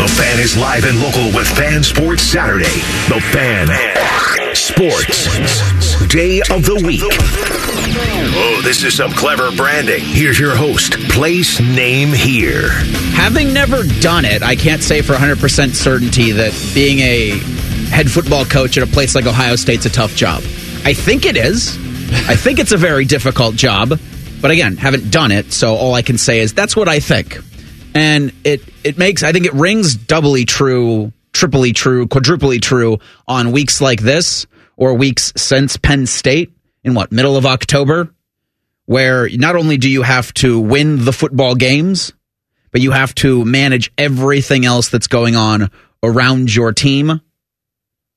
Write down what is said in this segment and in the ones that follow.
The Fan is live and local with Fan Sports Saturday. The Fan Sports Day of the Week. Oh, this is some clever branding. Here's your host. Place name here. Having never done it, I can't say for 100% certainty that being a head football coach at a place like Ohio State's a tough job. I think it is. I think it's a very difficult job. But again, haven't done it, so all I can say is that's what I think. And it it makes I think it rings doubly true, triply true, quadruply true on weeks like this or weeks since Penn State in what, middle of October, where not only do you have to win the football games, but you have to manage everything else that's going on around your team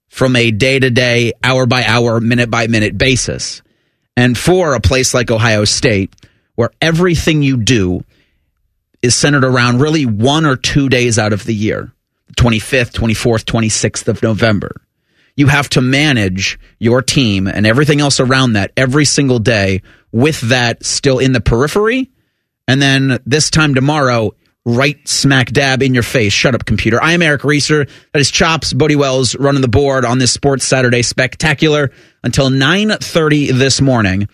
from a day to day, hour by hour, minute by minute basis. And for a place like Ohio State, where everything you do is centered around really one or two days out of the year, the 25th, 24th, 26th of November, you have to manage your team and everything else around that every single day with that still in the periphery. And then this time tomorrow, right smack dab in your face. Shut up, computer. I am Eric Reeser. That is Chops, Bodie Wells running the board on this Sports Saturday Spectacular until 9.30 this morning.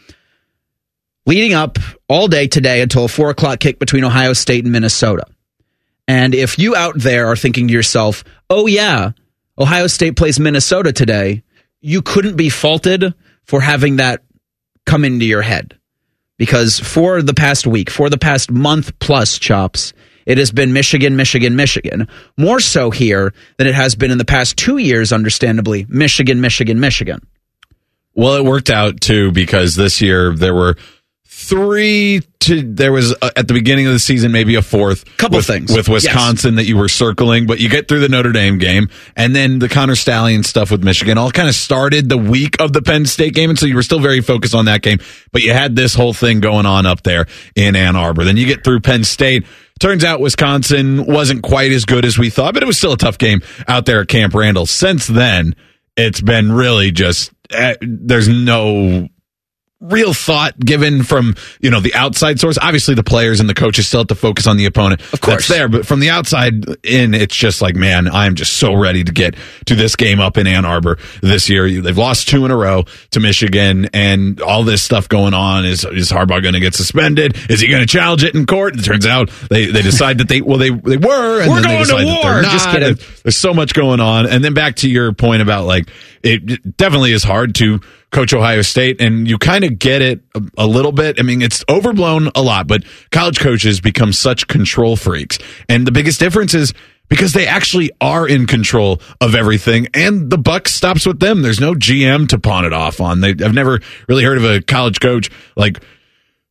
Leading up all day today until a 4 o'clock kick between Ohio State and Minnesota. And if you out there are thinking to yourself, oh yeah, Ohio State plays Minnesota today, you couldn't be faulted for having that come into your head. Because for the past week, for the past month plus, Chops, it has been Michigan, Michigan, Michigan. More so here than it has been in the past two years, understandably. Michigan, Michigan, Michigan. Well, it worked out too because this year there were three to there was uh, at the beginning of the season maybe a fourth couple with, things with Wisconsin yes. that you were circling, but you get through the Notre Dame game and then the Connor Stallion stuff with Michigan all kind of started the week of the Penn State game, and so you were still very focused on that game, but you had this whole thing going on up there in Ann Arbor. Then you get through Penn State. Turns out Wisconsin wasn't quite as good as we thought, but it was still a tough game out there at Camp Randall. Since then, it's been really just uh, there's no real thought given from you know the outside source. Obviously the players and the coaches still have to focus on the opponent. Of course. That's there but from the outside in it's just like man i'm just so ready to get to this game up in ann arbor this year. They've lost two in a row to michigan and all this stuff going on is is harbaugh going to get suspended? Is he going to challenge it in court? It turns out they they decide that they well they they were and we're then going they to war. just kidding. There's so much going on. And then back to your point about like it definitely is hard to coach Ohio State, and you kind of get it a, a, little bit. I mean, it's overblown a lot, but college coaches become such control freaks. And the biggest difference is because they actually are in control of everything, and the buck stops with them. There's no GM to pawn it off on. They, I've never really heard of a college coach like.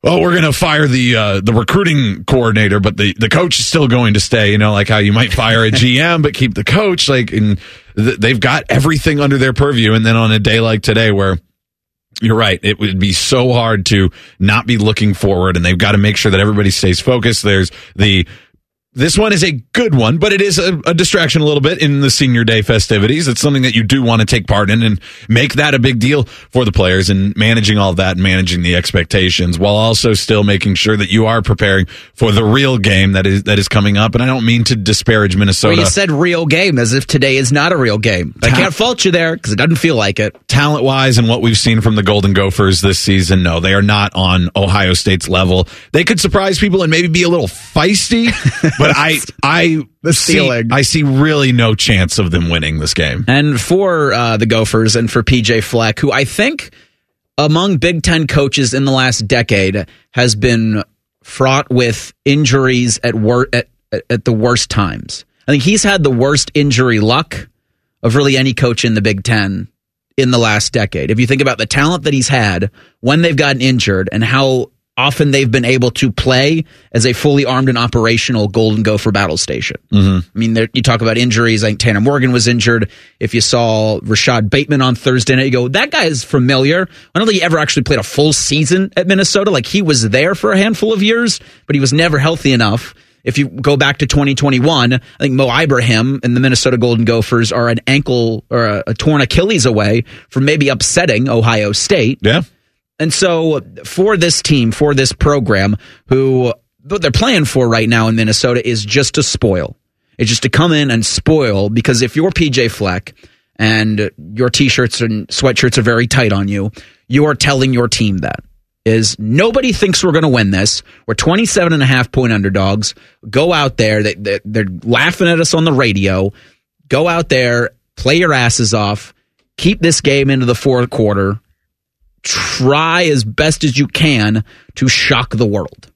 Oh, we're going to fire the uh, the recruiting coordinator, but the, the coach is still going to stay. You know, like how you might fire a GM but keep the coach. Like, and th- they've got everything under their purview. And then on a day like today, where you're right. It would be so hard to not be looking forward, and they've got to make sure that everybody stays focused. There's the this one is a good one, but it is a, a, distraction a little bit in the senior day festivities. It's something that you do want to take part in and make that a big deal for the players and managing all that and managing the expectations while also still making sure that you are preparing for the real game that is that is coming up. And I don't mean to disparage Minnesota. Well, you said real game as if today is not a real game. I can't fault you there because it doesn't feel like it. Talent wise and what we've seen from the Golden Gophers this season, no, they are not on Ohio State's level. They could surprise people and maybe be a little feisty, but but I I the see, I see really no chance of them winning this game. And for uh, the Gophers and for PJ Fleck, who I think among Big Ten coaches in the last decade has been fraught with injuries at wor- at, at the worst times. I think he's had the worst injury luck of really any coach in the Big Ten in the last decade. If you think about the talent that he's had when they've gotten injured and how often they've been able to play as a fully armed and operational Golden Gopher battle station. Mm-hmm. I mean, there, you talk about injuries. I think Tanner Morgan was injured. If you saw Rashod Bateman on Thursday night, you go, that guy is familiar. I don't think he ever actually played a full season at Minnesota. Like he was there for a handful of years, but he was never healthy enough. If you go back to 2021, I think Mo Ibrahim and the Minnesota Golden Gophers are an ankle or a, a torn Achilles away from maybe upsetting Ohio State. Yeah. And so for this team, for this program, who what they're playing for right now in Minnesota is just to spoil. It's just to come in and spoil because if you're PJ Fleck and your t-shirts and sweatshirts are very tight on you, you are telling your team that is nobody thinks we're going to win this. We're 27 and a half point underdogs. Go out there. They, they, they're laughing at us on the radio. Go out there, play your asses off, keep this game into the fourth quarter try as best as you can to shock the world.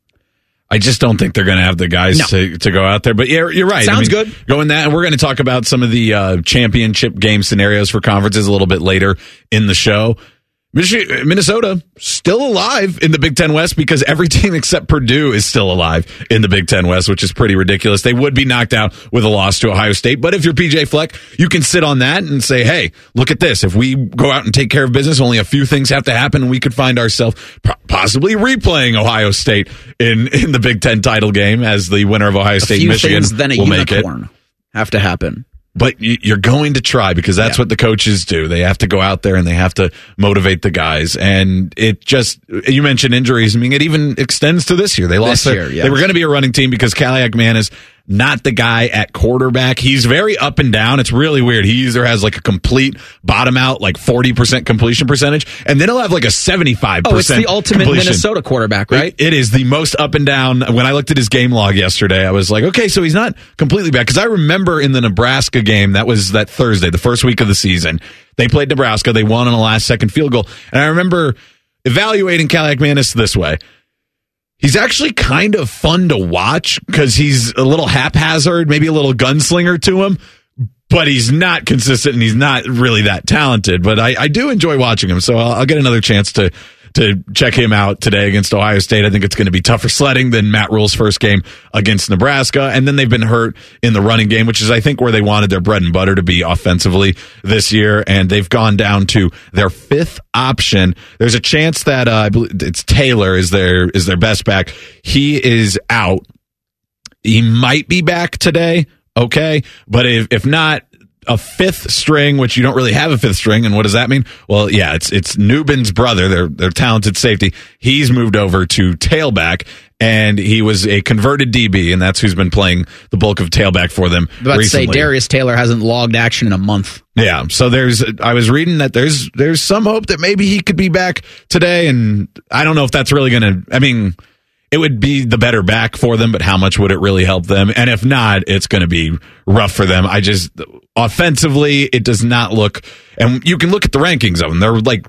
I just don't think they're going to have the guys No. to, to go out there. But yeah, you're right. Sounds I mean, good. Going that, and we're going to talk about some of the uh, championship game scenarios for conferences a little bit later in the show. Minnesota still alive in the Big Ten West because every team except Purdue is still alive in the Big Ten West, which is pretty ridiculous. They would be knocked out with a loss to Ohio State, but if you're PJ Fleck, you can sit on that and say, "Hey, look at this. If we go out and take care of business, only a few things have to happen, and we could find ourselves possibly replaying Ohio State in in the Big Ten title game as the winner of Ohio State Michigan things, then a will make it." unicorn have to happen. But you're going to try because that's Yeah. what the coaches do. They have to go out there and they have to motivate the guys. And it just, you mentioned injuries. I mean, it even extends to this year. They lost This their, year, yes. they were going to be a running team because Kaliakmanis not the guy at quarterback. He's very up and down. It's really weird. He either has like a complete bottom out, like 40% completion percentage, and then he'll have like a 75% Oh, it's the ultimate completion. Minnesota quarterback, right? It- it is the most up and down. When I looked at his game log yesterday, I was like, okay, so he's not completely bad. Because I remember in the Nebraska game, that was that Thursday, the first week of the season, they played Nebraska. They won on a last second field goal. And I remember evaluating Kaliakmanis this way. He's actually kind of fun to watch because he's a little haphazard, maybe a little gunslinger to him, but he's not consistent and he's not really that talented. But I, I do enjoy watching him, so I'll, I'll get another chance to to check him out today against Ohio State. I think it's going to be tougher sledding than Matt Rhule's first game against Nebraska, and then they've been hurt in the running game, which is I think where they wanted their bread and butter to be offensively this year, and they've gone down to their fifth option. There's a chance that uh, I believe it's Taylor is their is their best back. He is out he might be back today. Okay. But if, if not, a fifth string, which you don't really have a fifth string, and what does that mean? Well, yeah, it's it's Nubin's brother, their their talented safety. He's moved over to tailback, and he was a converted DB, and that's who's been playing the bulk of tailback for them. About to say. Darius Taylor hasn't logged action in a month. Yeah, so there's I was reading that there's there's some hope that maybe he could be back today, and I don't know if that's really going to. I mean, it would be the better back for them, but how much would it really help them? And if not, it's going to be rough for them. I just offensively, it does not look, and you can look at the rankings of them. They're like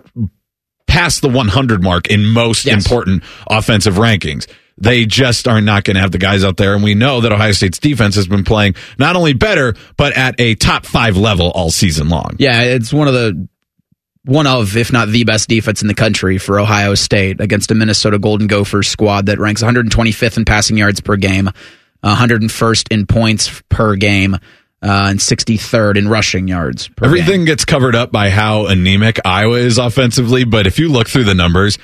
past the 100 mark in most Yes. important offensive rankings. They just are not going to have the guys out there. And we know that Ohio State's defense has been playing not only better, but at a top five level all season long. Yeah, it's one of the one of, if not the best defense in the country for Ohio State against a Minnesota Golden Gophers squad that ranks 125th in passing yards per game, 101st in points per game, uh, and 63rd in rushing yards per game. Everything gets covered up by how anemic Iowa is offensively, but if you look through the numbers,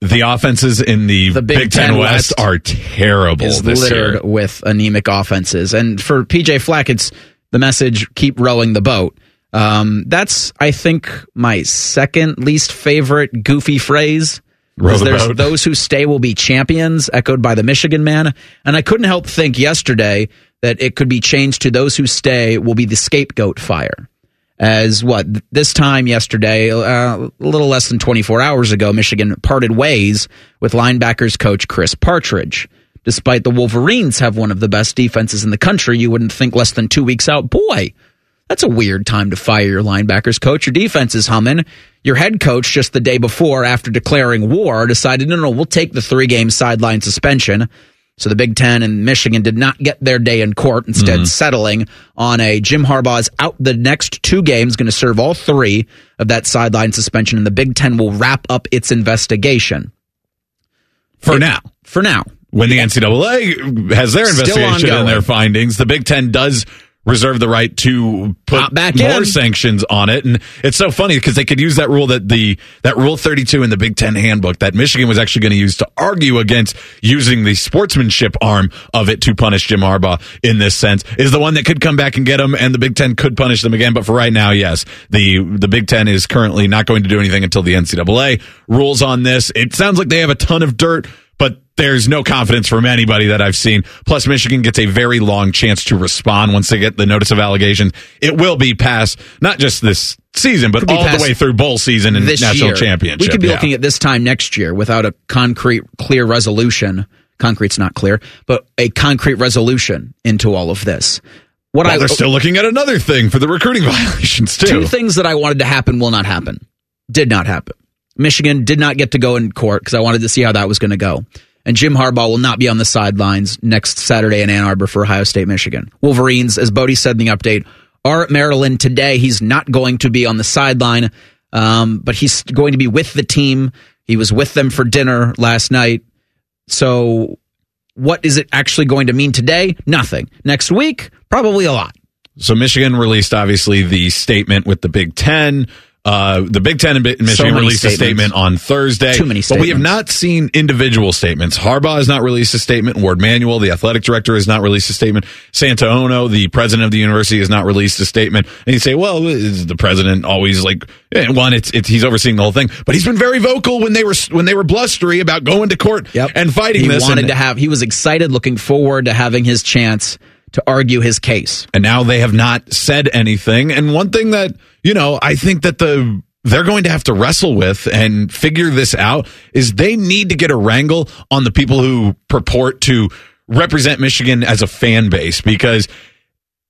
the offenses in the, The Big Ten, Ten West, West are terrible is this littered year. with anemic offenses. And for PJ Fleck, it's the message keep rowing the boat. Um, that's, I think, my second least favorite goofy phrase. There's boat. those who stay will be champions, echoed by the Michigan man. And I couldn't help think yesterday that it could be changed to those who stay will be the scapegoat fire. As what this time yesterday, uh, a little less than 24 hours ago, Michigan parted ways with linebackers coach Chris Partridge. Despite the Wolverines have one of the best defenses in the country, you wouldn't think less than two weeks out, boy, that's a weird time to fire your linebackers coach. Your defense is humming. Your head coach just the day before, after declaring war, decided, no, no, we'll take the three game sideline suspension. So the Big Ten and Michigan did not get their day in court, instead mm-hmm. settling on a Jim Harbaugh's out the next two games, going to serve all three of that sideline suspension, and the Big Ten will wrap up its investigation. for now. For now. When the NCAA has their investigation and their findings, the Big Ten does reserve the right to put back more in. sanctions on it. And it's so funny because they could use that rule that the that rule 32 in the Big Ten handbook that Michigan was actually going to use to argue against using the sportsmanship arm of it to punish Jim Harbaugh in this sense is the one that could come back and get them and the Big Ten could punish them again. But for right now, yes, the the Big Ten is currently not going to do anything until the NCAA rules on this. It sounds like they have a ton of dirt, but there's no confidence from anybody that I've seen. Plus, Michigan gets a very long chance to respond once they get the notice of allegations. It will be past not just this season, but all the way through bowl season and national year. championship. We could be Yeah. looking at this time next year without a concrete, clear resolution. Concrete's not clear, but a concrete resolution into all of this. What Well, I they're still looking at another thing for the recruiting violations too. two things that I wanted to happen will not happen. Did not happen. Michigan did not get to go in court because I wanted to see how that was going to go. And Jim Harbaugh will not be on the sidelines next Saturday in Ann Arbor for Ohio State, Michigan. Wolverines, as Bodie said in the update, are at Maryland today. He's not going to be on the sideline, um, but he's going to be with the team. He was with them for dinner last night. So, what is it actually going to mean today? Nothing. Next week, probably a lot. So Michigan released obviously the statement with the Big Ten. Uh, the Big Ten and Michigan many released a statement on Thursday. Too many But we have not seen individual statements. Harbaugh has not released a statement. Warde Manuel, the athletic director, has not released a statement. Santa Santaono, the president of the university, has not released a statement. And you say, well, is the president always like eh, one? It's, it's he's overseeing the whole thing, but he's been very vocal when they were when they were blustery about going to court yep. and fighting he this. wanted and, to have. He was excited, looking forward to having his chance to argue his case. and now they have not said anything. And one thing that you know, I think that the they're going to have to wrestle with and figure this out is they need to get a wrangle on the people who purport to represent Michigan as a fan base because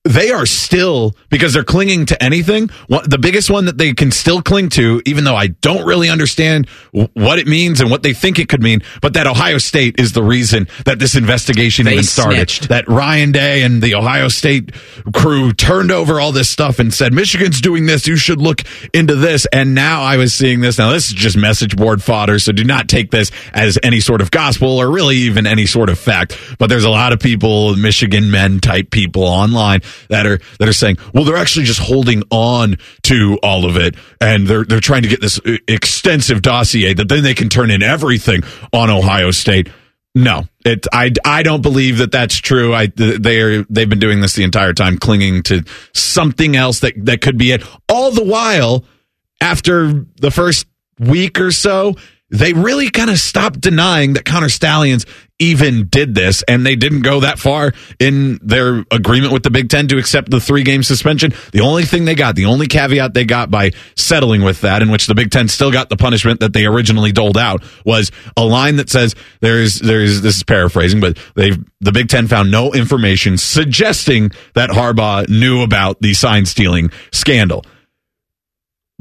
they are still because they're clinging to anything. One, the biggest one that they can still cling to, even though I don't really understand w- what it means and what they think it could mean, but that Ohio State is the reason that this investigation They even started. snitched. That Ryan Day and the Ohio State crew turned over all this stuff and said, Michigan's doing this. You should look into this. And now I was seeing this. Now, this is just message board fodder. So do not take this as any sort of gospel or really even any sort of fact. But there's a lot of people, Michigan men type people online that are, that are saying, well, they're actually just holding on to all of it. And they're, they're trying to get this uh, extensive dossier that then they can turn in everything on Ohio State. No, it. I, I don't believe that that's true. I they are they've been doing this the entire time, clinging to something else that that could be it. All the while, after the first week or so, they really kind of stopped denying that Connor Stalions even did this, and they didn't go that far in their agreement with the Big Ten to accept the three game suspension. The only thing they got, the only caveat they got by settling with that, in which the Big Ten still got the punishment that they originally doled out, was a line that says there's there's this is paraphrasing, but they the Big Ten found no information suggesting that Harbaugh knew about the sign stealing scandal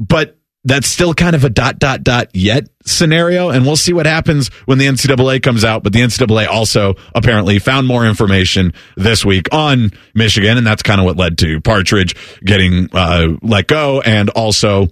but that's still kind of a dot dot dot yet scenario. And we'll see what happens when the ncaa comes out. But the ncaa also apparently found more information this week on michigan. And that's kind of what led to partridge getting uh, let go and also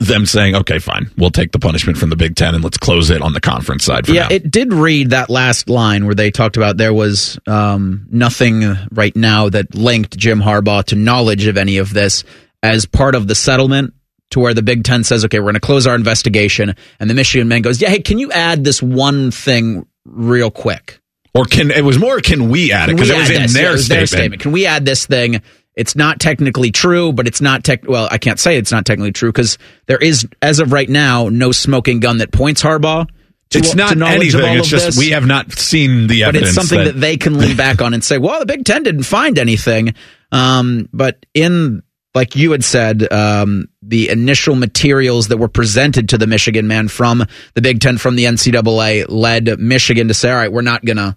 them saying okay fine. We'll take the punishment from the big ten and let's close it on the conference side for yeah, now. it did read that last line where they talked about there was um, nothing right now that linked Jim Harbaugh to knowledge of any of this as part of the settlement. To where the Big Ten says, "Okay, we're going to close our investigation," and the Michigan man goes, "Yeah, hey, can you add this one thing real quick?" or can it was more can we add it Can because we it was add in this? Yeah, their, it was statement. Can we add this thing? It's not technically true, but it's not tech. Well, I can't say it's not technically true because there is, as of right now, no smoking gun that points Harbaugh. To, it's not to knowledge of anything it's just this. we have not seen the evidence. but it's something that, they can lean back on and say, "Well, the Big Ten didn't find anything." Um, but in like you had said, um, the initial materials that were presented to the Michigan man from the Big Ten from the NCAA led Michigan to say, "All right, we're not gonna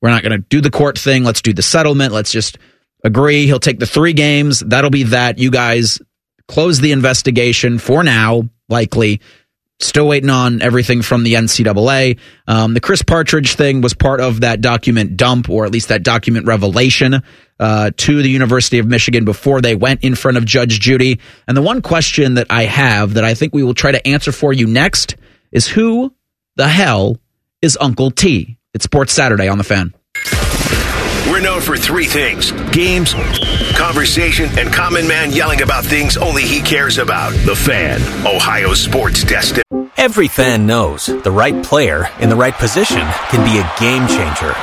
we're not gonna do the court thing. Let's do the settlement. Let's just agree. He'll take the three games. That'll be that. You guys close the investigation for now, likely." Still waiting on everything from the NCAA. Um, the Chris Partridge thing was part of that document dump, or at least that document revelation uh, to the University of Michigan before they went in front of Judge Judy. And the one question that I have that I think we will try to answer for you next is who the hell is Uncle T. It's Sports Saturday on the fan. We're known for three things games, conversation, and common man yelling about things only he cares about. The Fan, Ohio sports desk. Every fan knows the right player in the right position can be a game changer.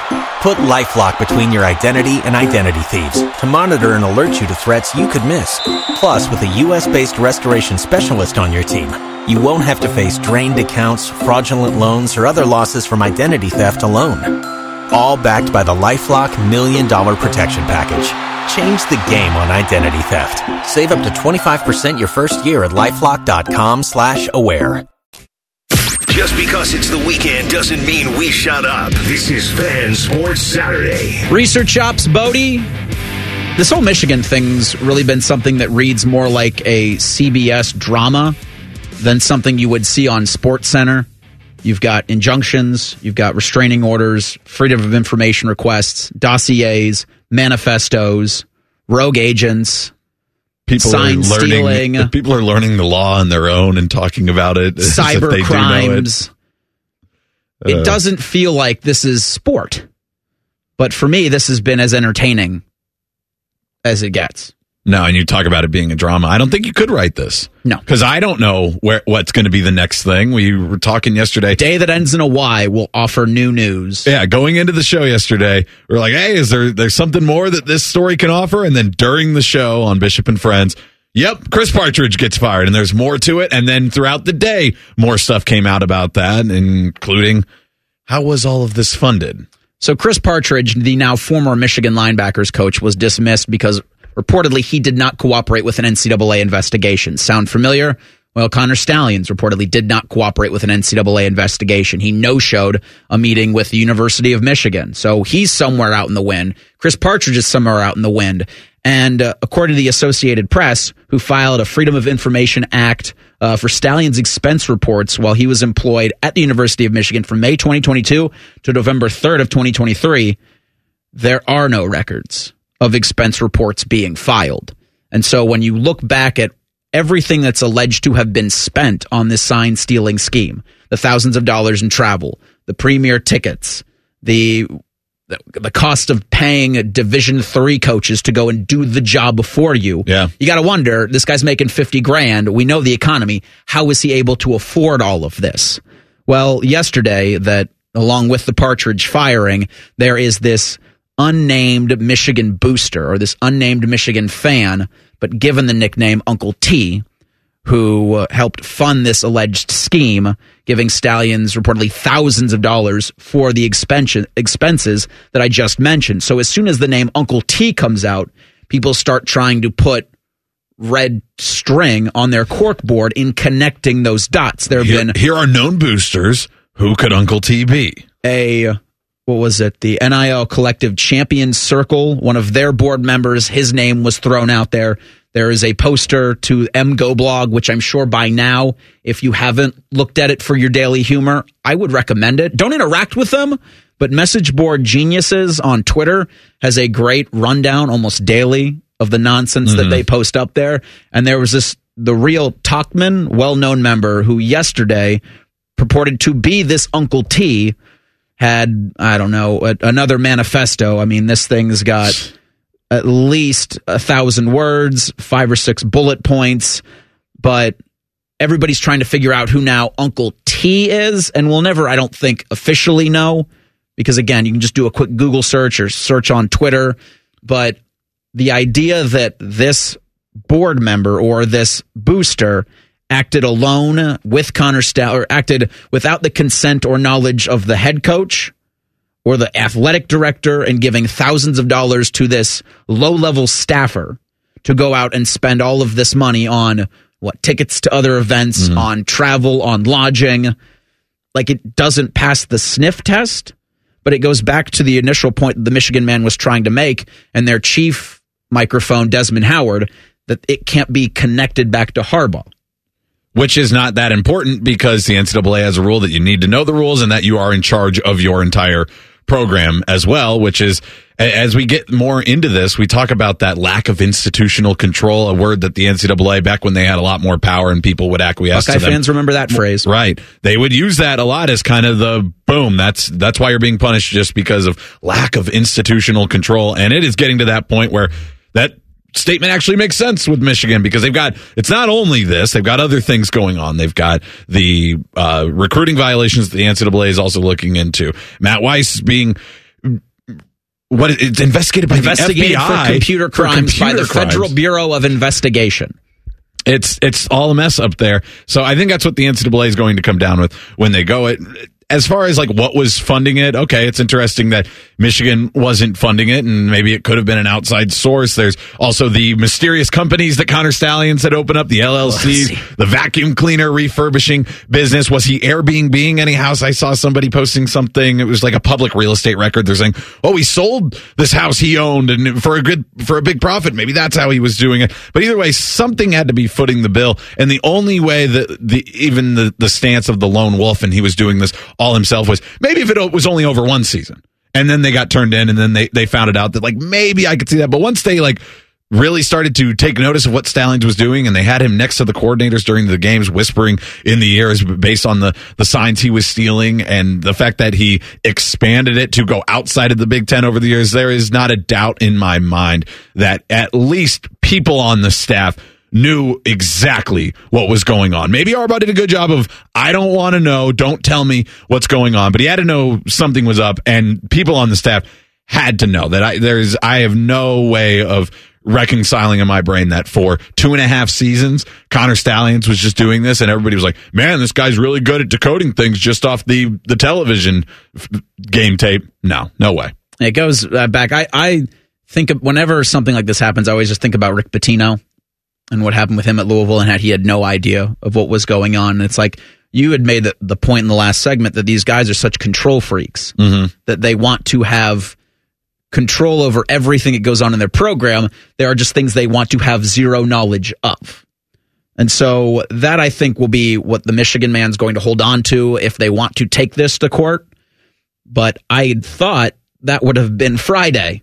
Put Lifelock between your identity and identity thieves to monitor and alert you to threats you could miss. Plus, with a U.S. based restoration specialist on your team, you won't have to face drained accounts, fraudulent loans, or other losses from identity theft alone. All backed by the Lifelock Million Dollar Protection Package. Change the game on identity theft. Save up to 25% your first year at lifelock.com slash aware. Just because it's the weekend doesn't mean we shut up. This is Fan Sports Saturday. Research shops, Bodie. This whole Michigan thing's really been something that reads more like a CBS drama than something you would see on Sports Center. You've got injunctions, you've got restraining orders, freedom of information requests, dossiers, manifestos, rogue agents, people sign are learning, stealing. People are learning the law on their own and talking about it. cyber do crimes. it. It Uh, doesn't feel like this is sport. But for me, this has been as entertaining as it gets. No, and you talk about it being a drama. I don't think you could write this. No. because I don't know where what's going to be the next thing. We were talking yesterday. Day that ends in a Y will offer new news. Yeah, going into the show yesterday, we are like, "Hey, is there there's something more that this story can offer?" And then during the show on Bishop and Friends, yep, Chris Partridge gets fired, and there's more to it. And then throughout the day, more stuff came out about that, including how was all of this funded? So Chris Partridge, the now former Michigan linebackers coach, was dismissed because reportedly he did not cooperate with an NCAA investigation. Sound familiar? Well, Connor Stalions reportedly did not cooperate with an NCAA investigation. He no-showed a meeting with the University of Michigan. So he's somewhere out in the wind. Chris Partridge is somewhere out in the wind. And uh, according to the Associated Press, who filed a Freedom of Information Act uh, for Stallion's expense reports while he was employed at the University of Michigan from May 2022 to November 3rd of 2023, there are no records of expense reports being filed. And so when you look back at everything that's alleged to have been spent on this sign stealing scheme, the thousands of dollars in travel, the premier tickets, the the, cost of paying division 3 coaches to go and do the job before you. Yeah. You got to wonder, this guy's making 50 grand. We know the economy. How is he able to afford all of this? Well, yesterday that along with the Partridge firing, there is this unnamed Michigan booster or this unnamed Michigan fan, but given the nickname Uncle T, who uh, helped fund this alleged scheme, giving Stalions reportedly thousands of dollars for the expension, expenses that I just mentioned. So as soon as the name Uncle T comes out, people start trying to put red string on their corkboard in connecting those dots. There have Here, been here are known boosters. Who could Uncle T be? a what was it? The NIL Collective Champions Circle. One of their board members, his name was thrown out there. There is a poster to MGoBlog, which I'm sure by now, if you haven't looked at it for your daily humor, I would recommend it. Don't interact with them, but Message Board Geniuses on Twitter has a great rundown almost daily of the nonsense that mm-hmm. they post up there. And there was this the real Talkman, well known member, who yesterday purported to be this Uncle T had I don't know a, another manifesto. I mean, this thing's got at least a thousand words, five or six bullet points, but everybody's trying to figure out who now Uncle T is, and we'll never, I don't think, officially know because again, you can just do a quick Google search or search on Twitter, but the idea that this board member or this booster acted alone with Connor Stall or acted without the consent or knowledge of the head coach or the athletic director and giving thousands of dollars to this low level staffer to go out and spend all of this money on what tickets to other events, mm-hmm. on travel, on lodging. Like it doesn't pass the sniff test, but it goes back to the initial point the Michigan man was trying to make and their chief microphone, Desmond Howard, that it can't be connected back to Harbaugh. Which is not that important because the NCAA has a rule that you need to know the rules and that you are in charge of your entire program as well, which is as we get more into this, we talk about that lack of institutional control, a word that the NCAA back when they had a lot more power and people would acquiesce Buckeye to them. fans remember that phrase. Right. They would use that a lot as kind of the boom. That's that's why you're being punished just because of lack of institutional control. And it is getting to that point where that statement actually makes sense with Michigan because they've got it's not only this, they've got other things going on. They've got the uh, recruiting violations that the NCAA is also looking into. Matt Weiss being what it's investigated by investigated the FBI for computer crimes for computer by the crimes. Federal Bureau of Investigation. It's it's all a mess up there. So I think that's what the NCAA is going to come down with when they go it. As far as like what was funding it, okay, it's interesting that Michigan wasn't funding it, and maybe it could have been an outside source. There's also the mysterious companies that Connor Stalions had opened up, the LLCs, the vacuum cleaner refurbishing business. Was he Airbnb any house? I saw somebody posting something. It was like a public real estate record. They're saying, "Oh, he sold this house he owned, and for a good for a big profit. Maybe that's how he was doing it." But either way, something had to be footing the bill, and the only way that the even the the stance of the lone wolf and he was doing this all himself was maybe if it was only over one season and then they got turned in and then they, they found it out that like maybe I could see that. But once they like really started to take notice of what Stallings was doing and they had him next to the coordinators during the games whispering in the ears based on the, the signs he was stealing and the fact that he expanded it to go outside of the Big Ten over the years, there is not a doubt in my mind that at least people on the staff knew exactly what was going on. Maybe Harbaugh did a good job of, I don't want to know, don't tell me what's going on, but he had to know something was up and people on the staff had to know that I, there's, I have no way of reconciling in my brain that for two and a half seasons, Connor Stalions was just doing this and everybody was like, man, this guy's really good at decoding things just off the, the television f- game tape. No, no way. It goes uh, back. I, I think whenever something like this happens, I always just think about Rick Pitino and what happened with him at Louisville and how he had no idea of what was going on. And it's like you had made the, the point in the last segment that these guys are such control freaks mm-hmm. that they want to have control over everything that goes on in their program. There are just things they want to have zero knowledge of. And so that I think will be what the Michigan man's going to hold on to if they want to take this to court. But I thought that would have been Friday.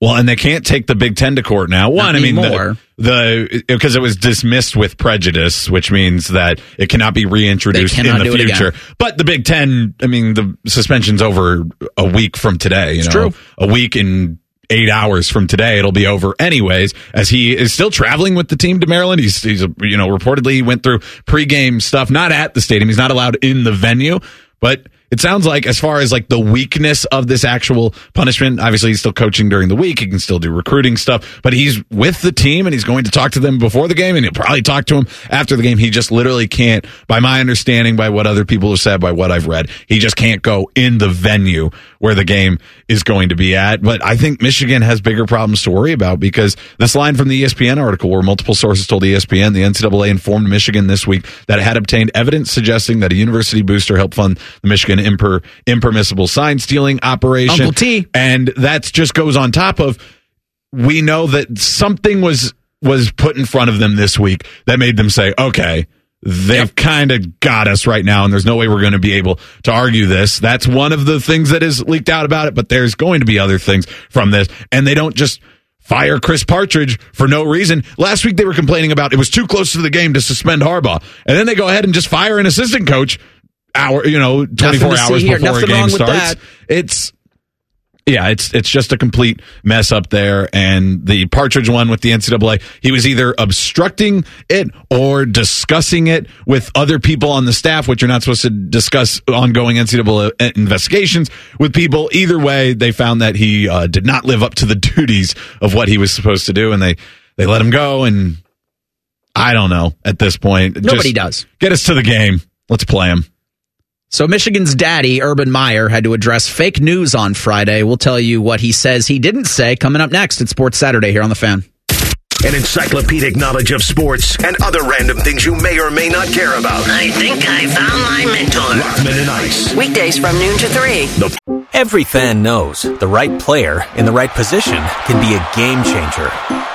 Well, and they can't take the Big Ten to court now. One, I mean, the, the because it was dismissed with prejudice, which means that it cannot be reintroduced They in the future. But the Big Ten, I mean, the suspension's over a week from today. You It's know, true. a week and eight hours from today, it'll be over anyways. As he is still traveling with the team to Maryland, he's he's you know reportedly he went through pregame stuff, not at the stadium. He's not allowed in the venue, but. It sounds like, as far as like the weakness of this actual punishment, obviously he's still coaching during the week. He can still do recruiting stuff, but he's with the team and he's going to talk to them before the game and he'll probably talk to them after the game. He just literally can't, by my understanding, by what other people have said, by what I've read, he just can't go in the venue where the game is going to be at. But I think Michigan has bigger problems to worry about because this line from the ESPN article, where multiple sources told ESPN the NCAA informed Michigan this week that it had obtained evidence suggesting that a university booster helped fund the Michigan imper, impermissible sign stealing operation. Uncle T. And that just goes on top of we know that something was was put in front of them this week that made them say, okay, they've kind of got us right now, and there's no way we're going to be able to argue this. That's one of the things that is leaked out about it, but there's going to be other things from this, and they don't just fire Chris Partridge for no reason. Last week they were complaining about it was too close to the game to suspend Harbaugh, and then they go ahead and just fire an assistant coach hour, you know, 24 hours before a game starts. that. It's yeah, it's it's just a complete mess up there. And the Partridge one with the NCAA, he was either obstructing it or discussing it with other people on the staff, which you're not supposed to discuss ongoing NCAA investigations with people. Either way, they found that he uh, did not live up to the duties of what he was supposed to do, and they they let him go. And I don't know at this point. Nobody does. Get us to the game. Let's play him. So Michigan's daddy, Urban Meyer, had to address fake news on Friday. We'll tell you what he says he didn't say coming up next at Sports Saturday here on the fan. An encyclopedic knowledge of sports and other random things you may or may not care about. I think I found my mentor. Rockman and Ice. Weekdays from noon to 3. The Every fan knows the right player in the right position can be a game changer.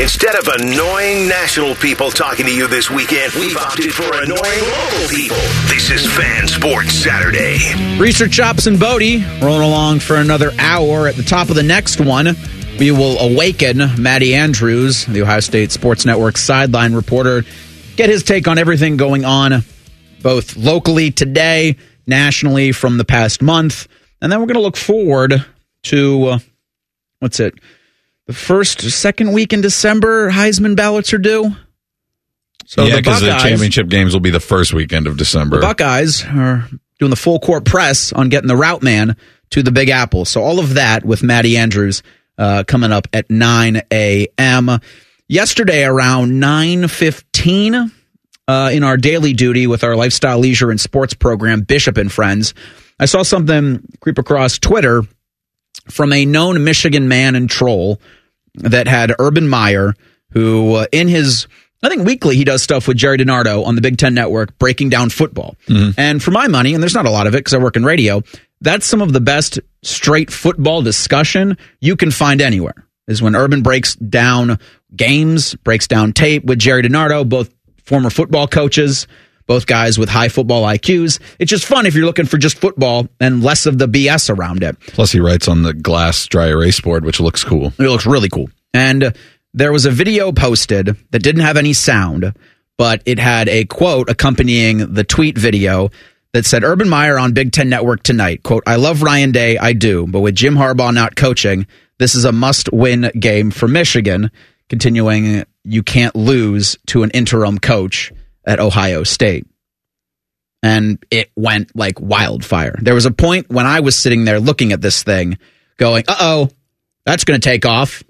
Instead of annoying national people talking to you this weekend, we've opted for annoying local people. This is Fan Sports Saturday. Research Chops and Bodie rolling along for another hour. At the top of the next one, we will awaken Matty Andrews, the Ohio State Sports Network sideline reporter, get his take on everything going on, both locally today, nationally from the past month. And then we're going to look forward to, uh, what's it? The first, second week in December, Heisman ballots are due. So yeah, because the, the, championship games will be the first weekend of December. The Buckeyes are doing the full court press on getting the route man to the Big Apple. So all of that with Maddie Andrews uh, coming up at 9 a.m. Yesterday around 9.15 uh, in our daily duty with our lifestyle, leisure, and sports program, Bishop and Friends, I saw something creep across Twitter from a known Michigan man and troll that had Urban Meyer, who uh, in his I think weekly he does stuff with Jerry DiNardo on the Big Ten Network breaking down football. Mm-hmm. And for my money, and there's not a lot of it because I work in radio, that's some of the best straight football discussion you can find anywhere. Is when Urban breaks down games, breaks down tape with Jerry DiNardo, both former football coaches, both guys with high football IQs. It's just fun if you're looking for just football and less of the BS around it. Plus, he writes on the glass dry erase board, which looks cool. It looks really cool. And uh, there was a video posted that didn't have any sound, but it had a quote accompanying the tweet video that said Urban Meyer on Big Ten Network tonight. Quote, I love Ryan Day, I do, but with Jim Harbaugh not coaching, this is a must win game for Michigan. Continuing, you can't lose to an interim coach at Ohio State. And it went like wildfire. There was a point when I was sitting there looking at this thing, going, uh oh, that's going to take off.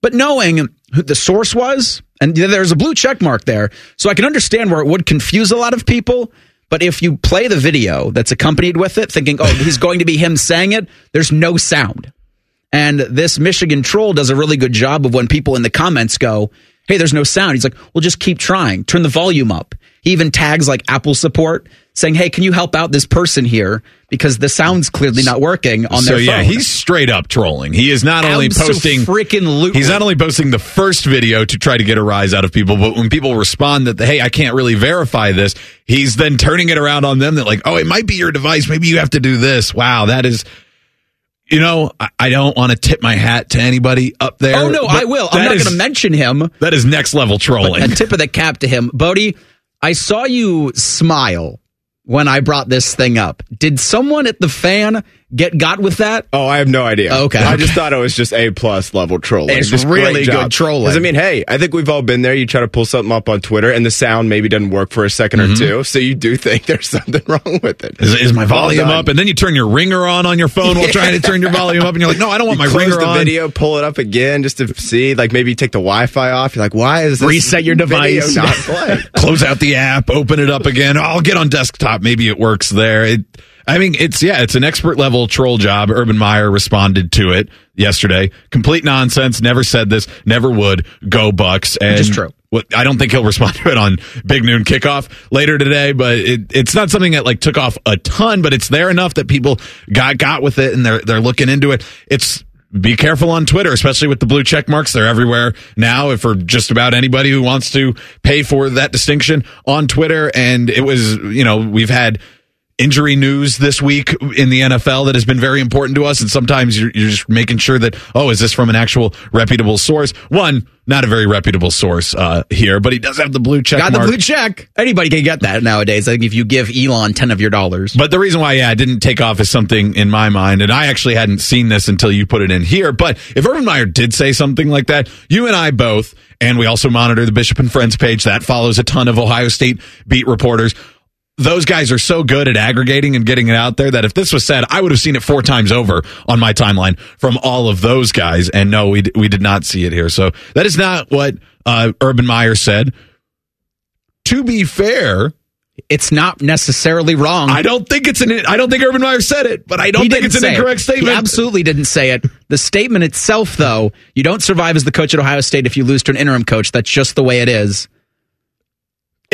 But knowing who the source was, and there's a blue check mark there, so I can understand where it would confuse a lot of people. But if you play the video that's accompanied with it, thinking, oh, he's going to be him saying it, there's no sound. And this Michigan troll does a really good job of when people in the comments go, hey, there's no sound. He's like, well, just keep trying. Turn the volume up. He even tags like Apple support saying, hey, can you help out this person here? Because the sound's clearly not working on their phone. so, yeah, he's straight up trolling. He is not only posting freaking loop. He's not only posting the first video to try to get a rise out of people, but when people respond that, hey, I can't really verify this, he's then turning it around on them that like, oh, it might be your device. Maybe you have to do this. Wow, that is you know, I don't want to tip my hat to anybody up there. Oh no, I will. I'm not going to mention him. That is next level trolling. A tip of the cap to him, Bodie. I saw you smile when I brought this thing up. Did someone at the fan get got with that? Oh, I have no idea. Okay. I just thought it was just A plus level trolling. It's just really good trolling. Because I mean, hey, I think we've all been there. You try to pull something up on Twitter and the sound maybe doesn't work for a 2nd mm-hmm. or two. So you do think there's something wrong with it. Is, is my volume up? And then you turn your ringer on on your phone while trying to turn your volume up and you're like, no, I don't want you my ringer the on. video, pull it up again just to see, like maybe take the Wi-Fi off. You're like, why is this Reset your device. not play? Close out the app, open it up again. I'll get on desktop. Maybe it works there. It, I mean, it's yeah, it's an expert level troll job. Urban Meyer responded to it yesterday. Complete nonsense. Never said this. Never would. Go Bucks. And Which true. I don't think he'll respond to it on Big Noon Kickoff later today, but it, it's not something that like took off a ton, but it's there enough that people got got with it and they're they're looking into it. It's be careful on Twitter, especially with the blue check marks. They're everywhere now. If for just about anybody who wants to pay for that distinction on Twitter, and it was, you know, we've had injury news this week in the NFL that has been very important to us. And sometimes you're, you're, just making sure that, oh, is this from an actual reputable source? One, not a very reputable source uh, here, but he does have the blue check. Got mark. the blue check. Anybody can get that nowadays. I think if you give Elon 10 of your dollars. But the reason why, yeah, it didn't take off is something in my mind. And I actually hadn't seen this until you put it in here. But if Urban Meyer did say something like that, you and I both, and we also monitor the Bishop and Friends page that follows a ton of Ohio State beat reporters those guys are so good at aggregating and getting it out there that if this was said, I would have seen it four times over on my timeline from all of those guys. And no, we we did not see it here. So that is not what uh, Urban Meyer said. To be fair, It's not necessarily wrong. I don't think it's an. I don't think Urban Meyer said it, but I don't He think it's an incorrect it. statement. He absolutely didn't say it. The statement itself, though, you don't survive as the coach at Ohio State if you lose to an interim coach. That's just the way it is.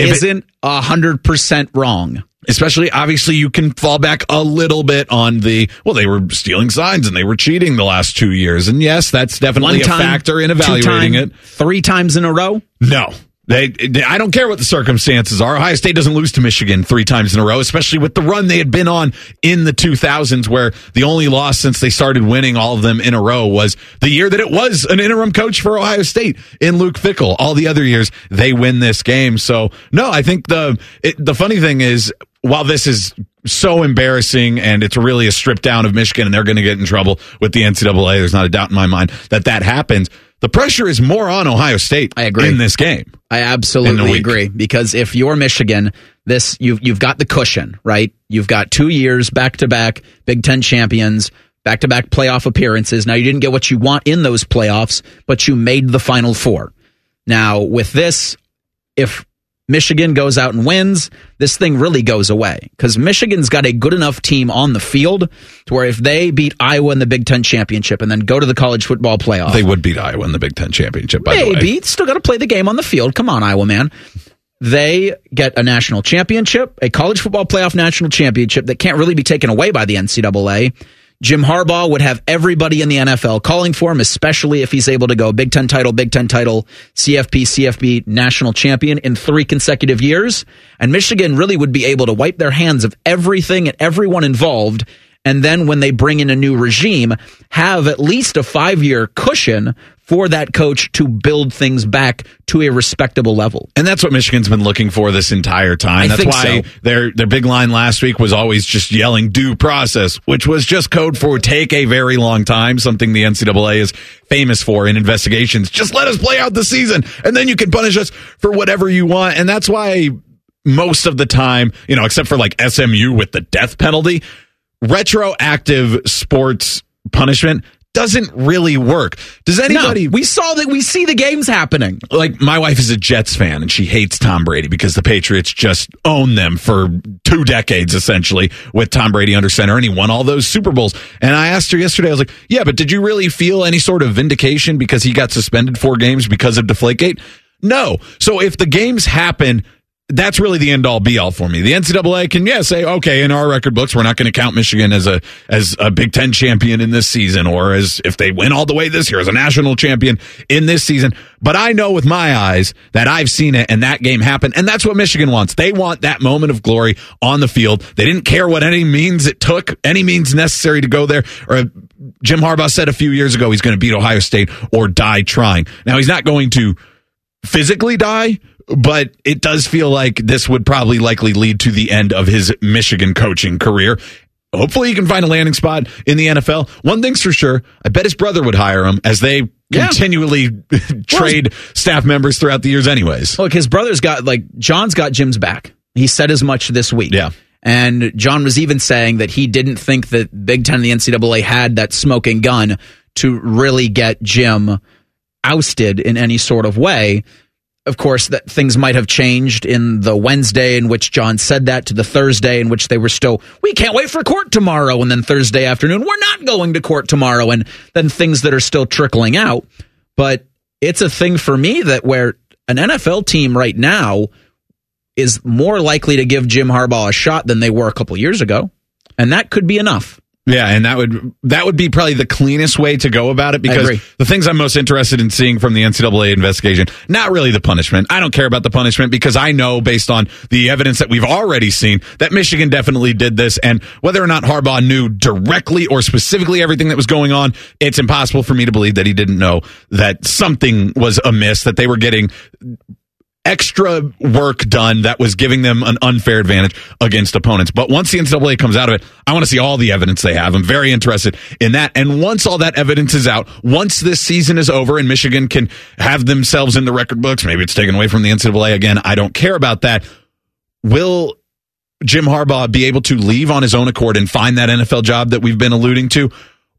Isn't a hundred percent wrong. Especially, obviously, you can fall back a little bit on the well. They were stealing signs and they were cheating the last two years, and yes, that's definitely One time, a factor in two evaluating time, it. three times in a row. No. They, I don't care what the circumstances are. Ohio State doesn't lose to Michigan three times in a row, especially with the run they had been on in the 2000s, where the only loss since they started winning all of them in a row was the year that it was an interim coach for Ohio State in Luke Fickell. All the other years they win this game. So no, I think the it, the funny thing is while this is so embarrassing and it's really a strip down of Michigan and they're going to get in trouble with the NCAA, there's not a doubt in my mind that that happens. The pressure is more on Ohio State I agree. in this game. I absolutely agree because if you're Michigan, this you've you've got the cushion, right? You've got two years back to back Big Ten champions, back to back playoff appearances. Now you didn't get what you want in those playoffs, but you made the Final Four. Now with this, if Michigan goes out and wins, this thing really goes away because Michigan's got a good enough team on the field to where if they beat Iowa in the Big Ten championship and then go to the college football playoff, They would beat Iowa in the Big Ten championship. By the way, Still got to play the game on the field. Come on, Iowa man. They get a national championship, a college football playoff national championship that can't really be taken away by the NCAA. Jim Harbaugh would have everybody in the NFL calling for him, especially if he's able to go Big Ten title, Big Ten title, CFP, CFB national champion in three consecutive years. And Michigan really would be able to wipe their hands of everything and everyone involved and then when they bring in a new regime, have at least a five year cushion for that coach to build things back to a respectable level. and that's what Michigan's been looking for this entire time. I that's why so. their their big line last week was always just yelling due process, which was just code for take a very long time. Something the NCAA is famous for in investigations. Just let us play out the season, and then you can punish us for whatever you want. And that's why most of the time, you know, except for like SMU with the death penalty, retroactive sports punishment doesn't really work. Does anybody? we saw that we see the games happening. like my wife is a Jets fan and she hates Tom Brady because the Patriots just own them for two decades essentially with Tom Brady under center and he won all those Super Bowls. And I asked her yesterday, I was like, yeah, but did you really feel any sort of vindication because he got suspended four games because of Deflategate? No. So if the games happen, that's really the end all be all for me. The NCAA can, yeah, say, okay, in our record books, we're not going to count Michigan as a, as a Big Ten champion in this season or as if they win all the way this year as a national champion in this season. But I know with my eyes that I've seen it and that game happen. And that's what Michigan wants. They want that moment of glory on the field. They didn't care what any means it took, any means necessary to go there. Or Jim Harbaugh said a few years ago, he's going to beat Ohio State or die trying. Now he's not going to physically die, but it does feel like this would probably likely lead to the end of his Michigan coaching career. Hopefully, he can find a landing spot in the NFL. One thing's for sure, I bet his brother would hire him as they Yeah. continually trade staff members throughout the years, anyways. Look, his brother's got like John's got Jim's back. He said as much this week. Yeah. And John was even saying that he didn't think that Big Ten and the NCAA had that smoking gun to really get Jim ousted in any sort of way. Of course, that things might have changed in the Wednesday in which John said that to the Thursday in which they were still, we can't wait for court tomorrow. And then Thursday afternoon, we're not going to court tomorrow. And then things that are still trickling out. But it's a thing for me that where an NFL team right now is more likely to give Jim Harbaugh a shot than they were a couple years ago. And that could be enough. Yeah, and that would that would be probably the cleanest way to go about it because the things I'm most interested in seeing from the NCAA investigation, not really the punishment. I don't care about the punishment because I know based on the evidence that we've already seen that Michigan definitely did this, and whether or not Harbaugh knew directly or specifically everything that was going on, it's impossible for me to believe that he didn't know that something was amiss, that they were getting extra work done that was giving them an unfair advantage against opponents. But once the NCAA comes out of it, I want to see all the evidence they have. I'm very interested in that. And once all that evidence is out, once this season is over and Michigan can have themselves in the record books, maybe it's taken away from the NCAA again. I don't care about that. Will Jim Harbaugh be able to leave on his own accord and find that NFL job that we've been alluding to?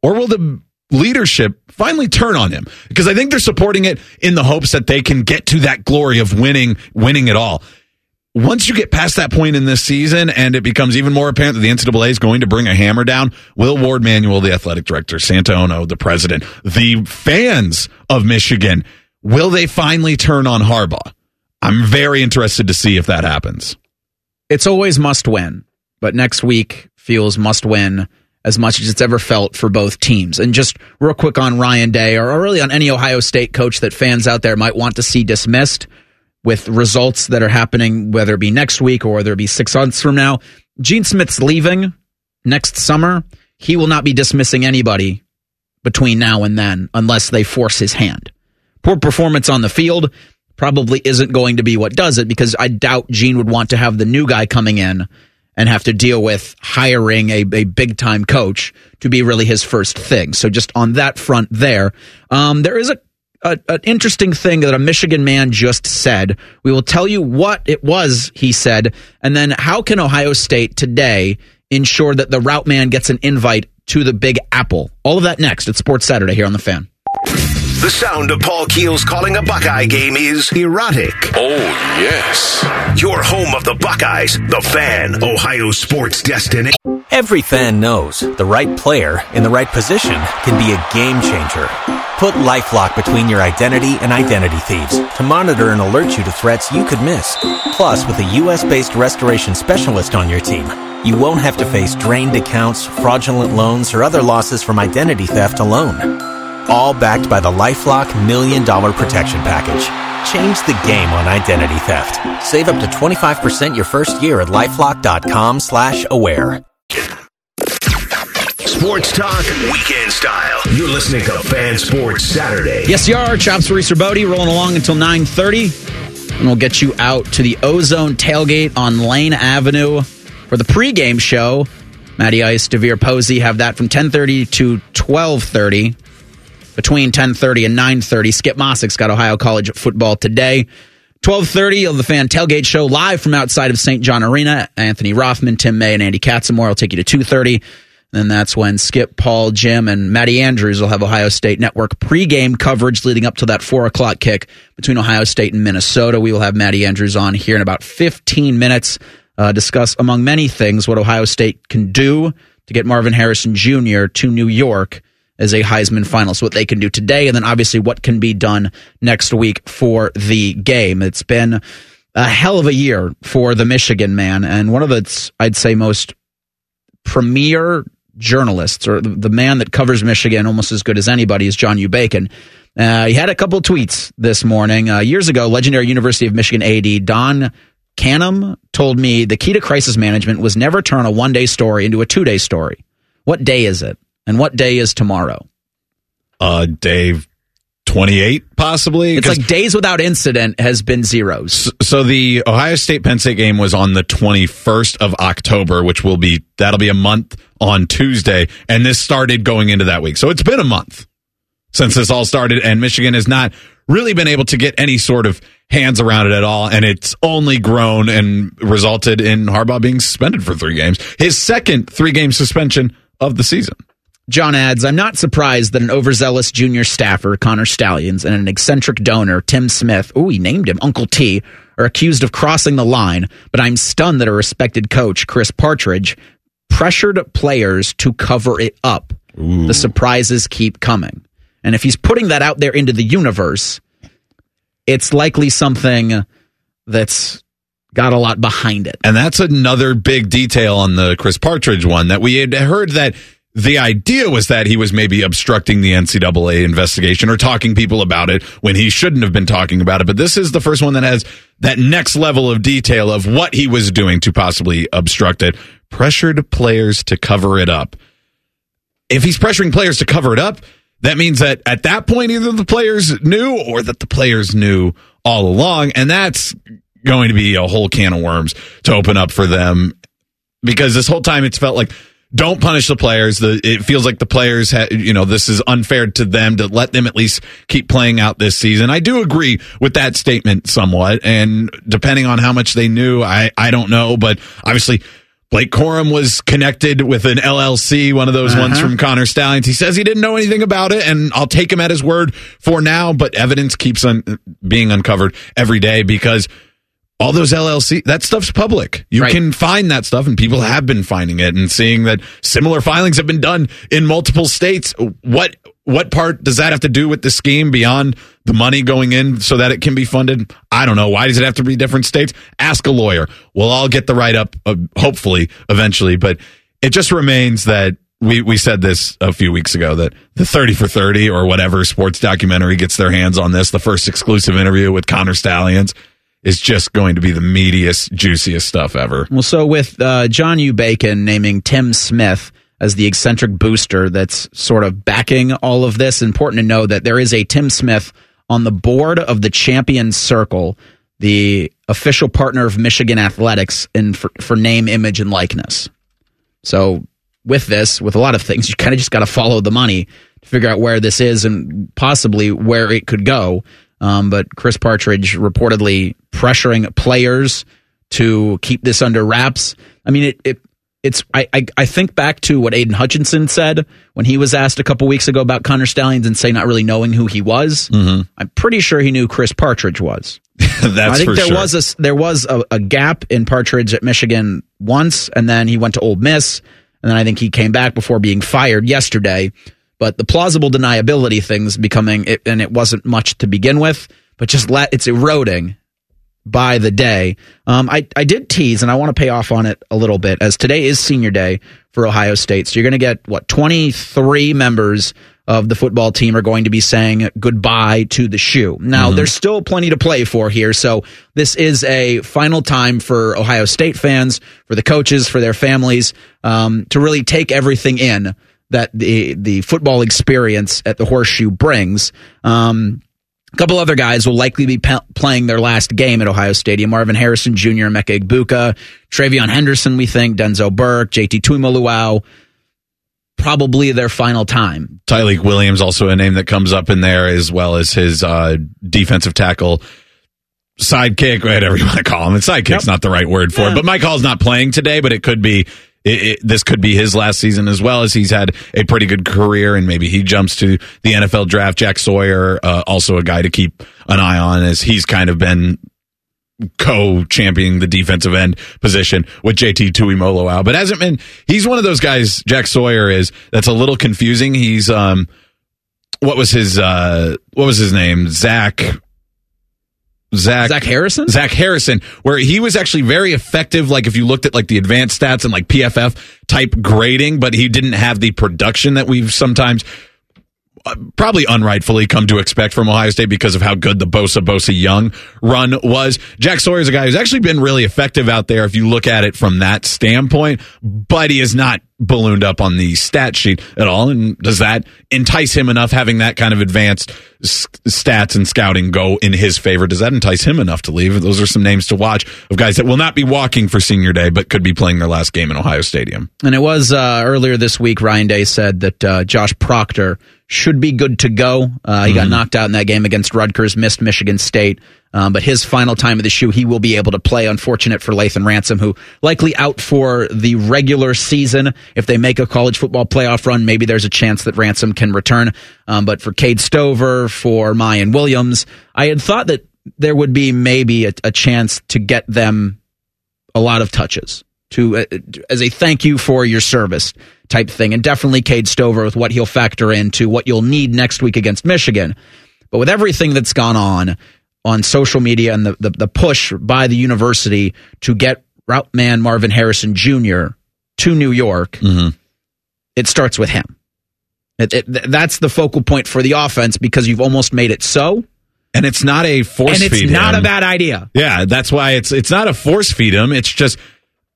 Or will the leadership finally turn on him? Because I think they're supporting it in the hopes that they can get to that glory of winning, winning it all. once you get past that point in this season and it becomes even more apparent that the NCAA is going to bring a hammer down, Will Warde Manuel, the athletic director, Santa Ono, the president, the fans of Michigan, will they finally turn on Harbaugh? I'm very interested to see if that happens. It's always must win, but next week feels must win as much as it's ever felt for both teams. And just real quick on Ryan Day, or really on any Ohio State coach that fans out there might want to see dismissed with results that are happening, whether it be next week or whether it be six months from now. Gene Smith's leaving next summer. He will not be dismissing anybody between now and then unless they force his hand. Poor performance on the field probably isn't going to be what does it because I doubt Gene would want to have the new guy coming in and have to deal with hiring a, a big time coach to be really his first thing. So just on that front there, um, there is a, a, an interesting thing that a Michigan man just said. We will tell you what it was he said, and then how can Ohio State today ensure that the route man gets an invite to the Big Apple? All of that next at Sports Saturday here on the Fan. The sound of Paul Keels calling a Buckeye game is erotic. Oh, yes. Your home of the Buckeyes, the fan, Ohio sports destiny. Every fan knows the right player in the right position can be a game changer. Put LifeLock between your identity and identity thieves to monitor and alert you to threats you could miss. Plus, with a U.S.-based restoration specialist on your team, you won't have to face drained accounts, fraudulent loans, or other losses from identity theft alone all backed by the LifeLock Million Dollar Protection Package. Change the game on identity theft. Save up to 25% your first year at LifeLock.com slash aware. Sports Talk Weekend Style. You're listening to Fan Sports Saturday. Yes, you are. Chops Reeser Bodie rolling along until 9.30. And we'll get you out to the Ozone Tailgate on Lane Avenue for the pregame show. Matty Ice, DeVier Posey have that from 10.30 to 12.30 between 10:30 and 9:30. Skip Mosic's got Ohio College football today. 12:30 of the Fan Tailgate Show live from outside of St. John Arena. Anthony Rothman, Tim May, and Andy Katzenmoyer will take you to 2:30. Then that's when Skip, Paul, Jim, and Matty Andrews will have Ohio State Network pregame coverage leading up to that four o'clock kick between Ohio State and Minnesota. We will have Matty Andrews on here in about 15 minutes. Uh, discuss among many things what Ohio State can do to get Marvin Harrison Jr. to New York as a Heisman finalist, what they can do today, and then obviously what can be done next week for the game. It's been a hell of a year for the Michigan man, and one of its, I'd say, most premier journalists, or the man that covers Michigan almost as good as anybody, is John U. Bacon. Uh, he had a couple tweets this morning. Uh, years ago, legendary University of Michigan AD Don Canham told me the key to crisis management was never turn a one day story into a two day story. What day is it? And what day is tomorrow? Uh, day 28, possibly. It's like days without incident has been zeros. So, the Ohio State Penn State game was on the 21st of October, which will be, that'll be a month on Tuesday. And this started going into that week. So it's been a month since this all started. And Michigan has not really been able to get any sort of hands around it at all. And it's only grown and resulted in Harbaugh being suspended for three games. His second three game suspension of the season. John adds, I'm not surprised that an overzealous junior staffer, Connor Stalions, and an eccentric donor, Tim Smith, oh, he named him Uncle T, are accused of crossing the line, but I'm stunned that a respected coach, Chris Partridge, pressured players to cover it up. Ooh. The surprises keep coming. And if he's putting that out there into the universe, it's likely something that's got a lot behind it. And that's another big detail on the Chris Partridge one that we had heard that the idea was that he was maybe obstructing the NCAA investigation or talking people about it when he shouldn't have been talking about it. But this is the first one that has that next level of detail of what he was doing to possibly obstruct it. Pressured players to cover it up. If he's pressuring players to cover it up, that means that at that point, either the players knew or that the players knew all along. And that's going to be a whole can of worms to open up for them because this whole time it's felt like don't punish the players. The, it feels like the players, ha, you know, this is unfair to them to let them at least keep playing out this season. I do agree with that statement somewhat. And depending on how much they knew, I, I don't know. But obviously, Blake Corum was connected with an LLC, one of those uh-huh. ones from Connor Stalions. He says he didn't know anything about it, and I'll take him at his word for now. But evidence keeps on being uncovered every day because all those LLC, that stuff's public. You Right. can find that stuff, and people have been finding it and seeing that similar filings have been done in multiple states. What what part does that have to do with the scheme beyond the money going in so that it can be funded? I don't know. Why does it have to be different states? Ask a lawyer. We'll all get the write up, uh, hopefully, eventually. But it just remains that we, we said this a few weeks ago that the 30 for 30 or whatever sports documentary gets their hands on this, the first exclusive interview with Connor Stalions is just going to be the meatiest, juiciest stuff ever. Well, so with uh, John U. Bacon naming Tim Smith as the eccentric booster that's sort of backing all of this, important to know that there is a Tim Smith on the board of the Champion Circle, the official partner of Michigan Athletics, in for, for name, image, and likeness. So with this, with a lot of things, you kind of just got to follow the money to figure out where this is and possibly where it could go. Um, but Chris Partridge reportedly pressuring players to keep this under wraps. I mean, it, it it's I, I I think back to what Aidan Hutchinson said when he was asked a couple weeks ago about Connor Stalions and say not really knowing who he was. Mm-hmm. I'm pretty sure he knew Chris Partridge was. That's I think there sure. was a there was a, a gap in Partridge at Michigan once, and then he went to Ole Miss, and then I think he came back before being fired yesterday. But the plausible deniability thing's becoming, it, and it wasn't much to begin with, but just let it's eroding by the day. Um, I I did tease, and I want to pay off on it a little bit, as today is Senior Day for Ohio State. So you're going to get what 23 members of the football team are going to be saying goodbye to the shoe. Now there's still plenty to play for here, so this is a final time for Ohio State fans, for the coaches, for their families, um, to really take everything in that the the football experience at the Horseshoe brings. Um, a couple other guys will likely be pe- playing their last game at Ohio Stadium. Marvin Harrison Jr., Emeka Egbuka, TreVeyon Henderson, we think, Denzel Burke, JT Tuimoloau, Probably their final time. Tyleik Williams, also a name that comes up in there, as well as his uh, defensive tackle sidekick, whatever you want to call him. And sidekick's Yep. not the right word for it, but Mike Hall's not playing today, but it could be. It, it, this could be his last season as well as he's had a pretty good career and maybe he jumps to the NFL draft. Jack Sawyer, uh, also a guy to keep an eye on as he's kind of been co-championing the defensive end position with JT Tuimoloau, but hasn't been. He's one of those guys. Jack Sawyer is that's a little confusing. He's um, what was his uh, what was his name? Zach. Zach Zach Harrison? Zach Harrison, where he was actually very effective. Like if you looked at like the advanced stats and like PFF type grading, but he didn't have the production that we've sometimes probably unrightfully come to expect from Ohio State because of how good the Bosa Bosa Young run was. Jack Sawyer's a guy who's actually been really effective out there if you look at it from that standpoint, but he is not ballooned up on the stat sheet at all. And does that entice him enough having that kind of advanced stats and scouting go in his favor? Does that entice him enough to leave? Those are some names to watch of guys that will not be walking for senior day, but could be playing their last game in Ohio Stadium. And it was uh, earlier this week, Ryan Day said that uh, Josh Proctor should be good to go. Uh, he got knocked out in that game against Rutgers, missed Michigan State. Um, but his final time of the shoe, he will be able to play. Unfortunate for Lathan Ransom, who likely out for the regular season. If they make a college football playoff run, maybe there's a chance that Ransom can return. Um, but for Cade Stover, for Miyan Williams, I had thought that there would be maybe a, a chance to get them a lot of touches to uh, as a thank you for your service type thing, and definitely Cade Stover with what he'll factor into what you'll need next week against Michigan. But with everything that's gone on on social media and the, the, the push by the university to get route man Marvin Harrison Jr. to New York, it starts with him. It, it, that's the focal point for the offense because you've almost made it so, And it's not a force and it's feed not him. a bad idea. Yeah, that's why it's it's not a force feed him. It's just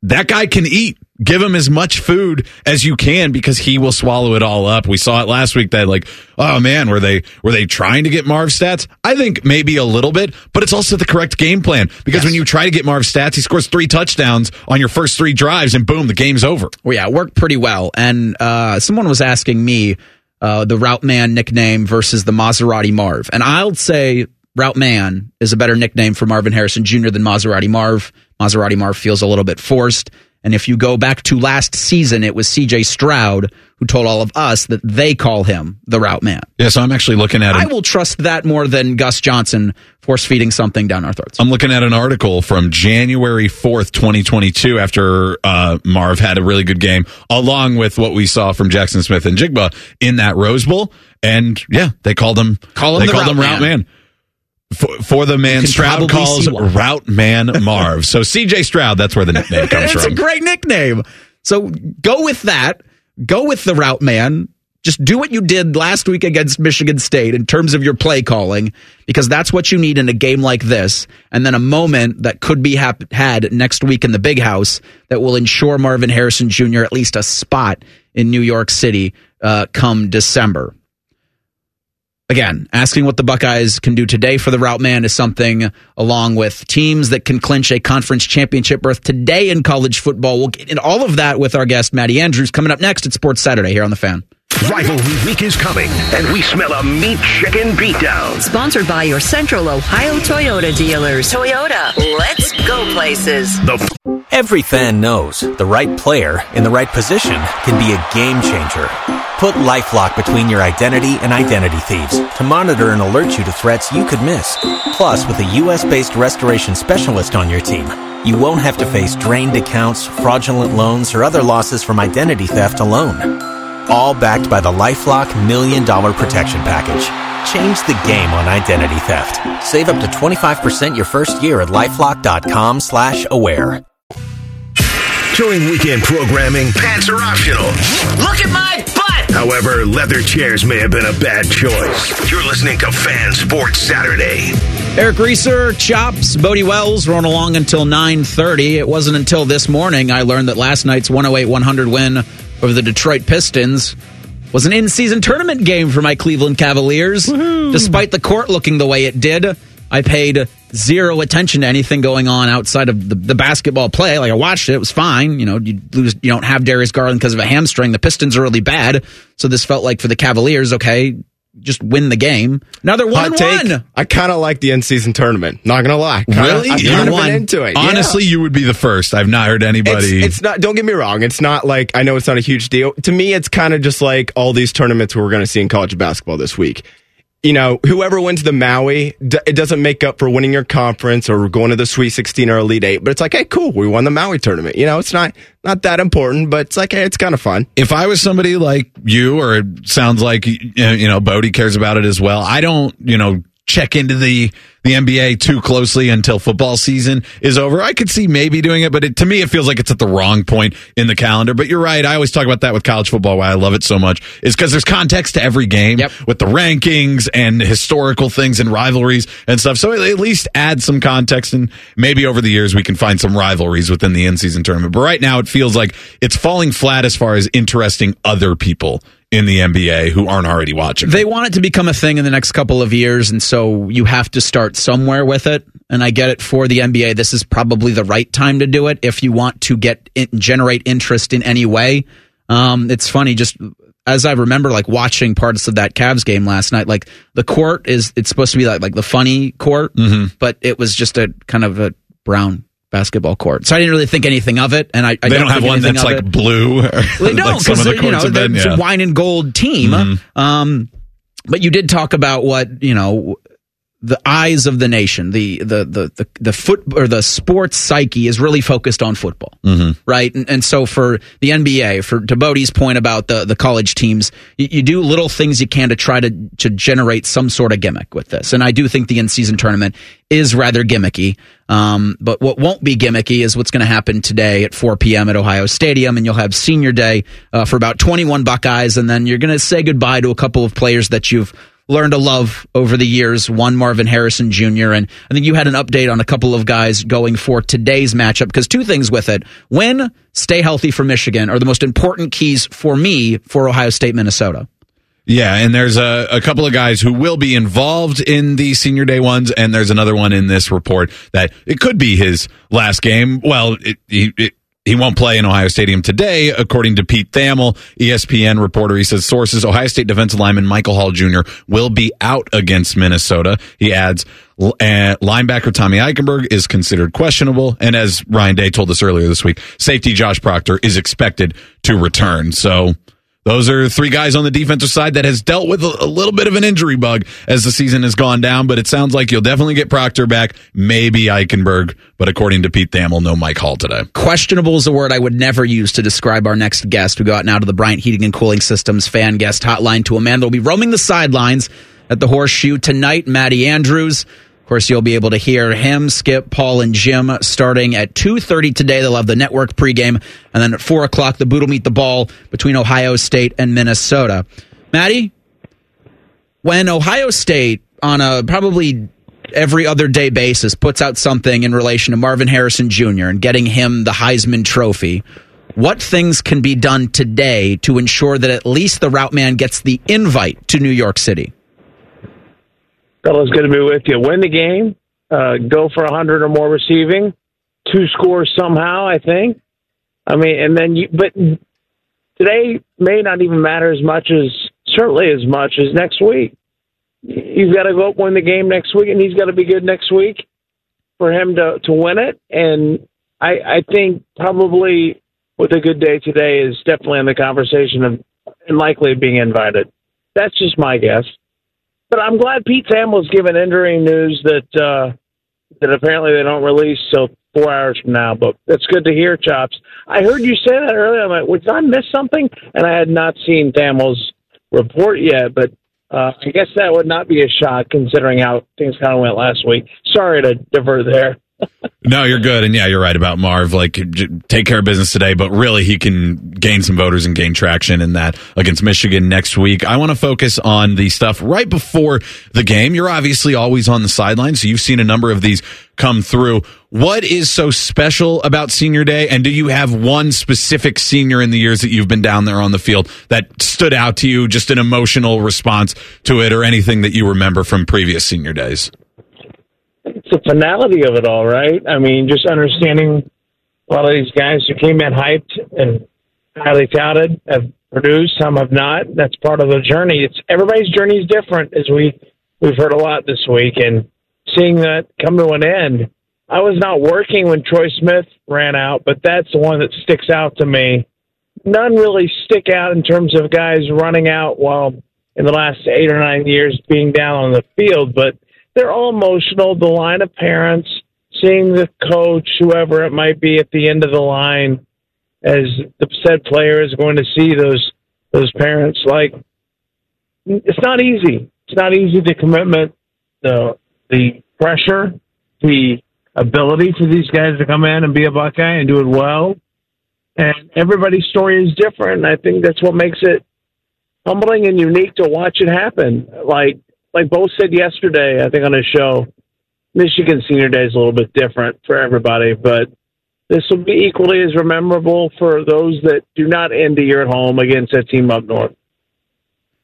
that guy can eat. Give him as much food as you can because he will swallow it all up. We saw it last week that like, oh man, were they were they trying to get Marv stats? I think maybe a little bit, but it's also the correct game plan because when you try to get Marv stats, he scores three touchdowns on your first three drives, and boom, the game's over. Well, yeah, it worked pretty well. And uh, someone was asking me uh, the Route Man nickname versus the Maserati Marv. And I'll say Route Man is a better nickname for Marvin Harrison Jr. than Maserati Marv. Maserati Marv feels a little bit forced. And if you go back to last season, it was CJ Stroud who told all of us that they call him the route man. Yeah, so I'm actually looking at it. I will trust that more than Gus Johnson force feeding something down our throats. I'm looking at an article from January 4th, 2022, after uh, Marv had a really good game, along with what we saw from Jaxon Smith-Njigba in that Rose Bowl. And yeah, they called him, Call him they the called Route him Route Man. Man. For, for the man Stroud calls. Route Man Marv. So CJ Stroud, that's where the nickname comes it's from. a great nickname. So go with that. Go with the route man. Just do what you did last week against Michigan State in terms of your play calling, because that's what you need in a game like this. And then a moment that could be hap- had next week in the big house that will ensure Marvin Harrison Jr. at least a spot in New York City uh, come December. Again, asking what the Buckeyes can do today for the route man is something along with teams that can clinch a conference championship berth today in college football. We'll get into all of that with our guest, Maddie Andrews, coming up next at Sports Saturday here on The Fan. Rivalry week is coming, and we smell a meat chicken beatdown. Sponsored by your Central Ohio Toyota dealers. Toyota, let's go places. The Every fan knows the right player in the right position can be a game changer. Put LifeLock between your identity and identity thieves to monitor and alert you to threats you could miss. Plus, with a U.S.-based restoration specialist on your team, you won't have to face drained accounts, fraudulent loans, or other losses from identity theft alone. All backed by the LifeLock Million Dollar Protection Package. Change the game on identity theft. Save up to 25% your first year at LifeLock.com slash aware. during weekend programming, pants are optional. Look at my butt! However, leather chairs may have been a bad choice. You're listening to Fan Sports Saturday. Eric Reeser, Chops, Bodie Wells rolling along until 9.30. It wasn't until this morning I learned that last night's 108-100 win over the Detroit Pistons was an in-season tournament game for my Cleveland Cavaliers. Despite the court looking the way it did, I paid zero attention to anything going on outside of the, the basketball play. Like I watched it, it was fine. You know, you lose, you don't have Darius Garland because of a hamstring. The Pistons are really bad, so this felt like for the Cavaliers, okay, just win the game. Now they're one Hot and take. one. I kind of like the end season tournament. Not gonna lie. Kinda, Really? I've You kind of been into it. yeah. Honestly, you would be the first. I've not heard It's, anybody. it's not. Don't get me wrong. It's not like I know it's not a huge deal. To me, it's kind of just like all these tournaments we're going to see in college basketball this week. You know, whoever wins the Maui, it doesn't make up for winning your conference or going to the Sweet 16 or Elite Eight. But it's like, hey, cool, we won the Maui tournament. You know, it's not not that important, but it's like, hey, it's kind of fun. if I was somebody like you, or it sounds like you know Bodie cares about it as well. I don't, you know, check into the the NBA too closely until football season is over. I could see maybe doing it, but it, to me, it feels like it's at the wrong point in the calendar. But you're right. I always talk about that with college football. Why I love it so much is because there's context to every game Yep. with the rankings and historical things and rivalries and stuff. So at least add some context and maybe over the years we can find some rivalries within the in season tournament. But right now it feels like it's falling flat as far as interesting other people in the NBA who aren't already watching. They want it to become a thing in the next couple of years, and so you have to start somewhere with it. And I get it for the NBA. This is probably the right time to do it if you want to get in, generate interest in any way. Um, it's funny, just as I remember, like watching parts of that Cavs game last night. Like the court is, it's supposed to be like like the funny court, but it was just a kind of a brown basketball court. So I didn't really think anything of it, and I, I they don't, have one that's like it. blue. Or They don't like some of because the you know been. it's a wine and gold team. Um, but you did talk about what you know the eyes of the nation, the the the the, the foot or the sports psyche is really focused on football, right? And, and so for the NBA, for to Bodie's point about the the college teams, you, you do little things you can to try to to generate some sort of gimmick with this. And I do think the in season tournament is rather gimmicky. Um, but what won't be gimmicky is what's going to happen today at 4 p.m. at Ohio Stadium, and you'll have senior day uh, for about 21 Buckeyes, and then you're going to say goodbye to a couple of players that you've learned to love over the years. One Marvin Harrison Jr. and I think you had an update on a couple of guys going for today's matchup because two things with it: win, stay healthy for Michigan are the most important keys for me for Ohio State, Minnesota. Yeah, and there's a, a couple of guys who will be involved in the senior day ones, and there's another one in this report that it could be his last game. Well, it, he it, he won't play in Ohio Stadium today, according to Pete Thamel, ESPN reporter. He says sources: Ohio State defensive lineman Michael Hall Jr. will be out against Minnesota. He adds. Uh, linebacker Tommy Eichenberg is considered questionable, and as Ryan Day told us earlier this week, safety Josh Proctor is expected to return. So those are three guys on the defensive side that has dealt with a, little bit of an injury bug as the season has gone down. But it sounds like you'll definitely get Proctor back, maybe Eichenberg, but according to Pete Thamel, no Mike Hall today. Questionable is a word I would never use to describe our next guest. We go out now to the Bryant Heating and Cooling Systems fan guest hotline to a man that will be roaming the sidelines at the Horseshoe tonight. Matty Andrews. Of course, you'll be able to hear him, Skip, Paul, and Jim starting at 2.30 today. They'll have the network pregame. And then at 4 o'clock, the boot will meet the ball between Ohio State and Minnesota. Maddie, when Ohio State, on a probably every other day basis, puts out something in relation to Marvin Harrison Jr. and getting him the Heisman Trophy, what things can be done today to ensure that at least the route man gets the invite to New York City? Fellas, good to be with you. Win the game, uh, go for 100 or more receiving, two scores somehow, I think. I mean, and then you, but today may not even matter as much as, certainly as much as next week. You've got to go win the game next week, and he's got to be good next week for him to, to win it. And I, I think probably with a good day today is definitely in the conversation of and likely being invited. That's just my guess. But I'm glad Pete Thamel's given injury news that uh, that apparently they don't release till four hours from now. But it's good to hear, Chops. I heard you say that earlier. I'm like, did I miss something? And I had not seen Thamel's report yet, but uh, I guess that would not be a shock considering how things kind of went last week. Sorry to divert there no, you're good, and yeah, you're right about Marv. Like, take care of business today, but really, he can gain some voters and gain traction in that against Michigan next week. I want to focus on the stuff right before the game. You're obviously always on the sidelines, so you've seen a number of these come through. What is so special about Senior Day, and do you have one specific senior in the years that you've been down there on the field that stood out to you, just an emotional response to it, or anything that you remember from previous Senior Days? It's the finality of it all, right? I mean, just understanding a lot of these guys who came in hyped and highly touted have produced, some have not. That's part of the journey. It's everybody's journey is different, as we we've heard a lot this week, and seeing that come to an end. I was not working when Troy Smith ran out, but that's the one that sticks out to me. None really stick out in terms of guys running out while in the last eight or nine years being down on the field, but they're all emotional. The line of parents seeing the coach, whoever it might be, at the end of the line, as the said player is going to see those those parents. Like it's not easy. It's not easy. The commitment, the the pressure, the ability for these guys to come in and be a Buckeye and do it well. And everybody's story is different. I think that's what makes it humbling and unique to watch it happen. Like like Bo said yesterday, I think on a show, Michigan Senior Day is a little bit different for everybody, but this will be equally as memorable for those that do not end the year at home against a team up north.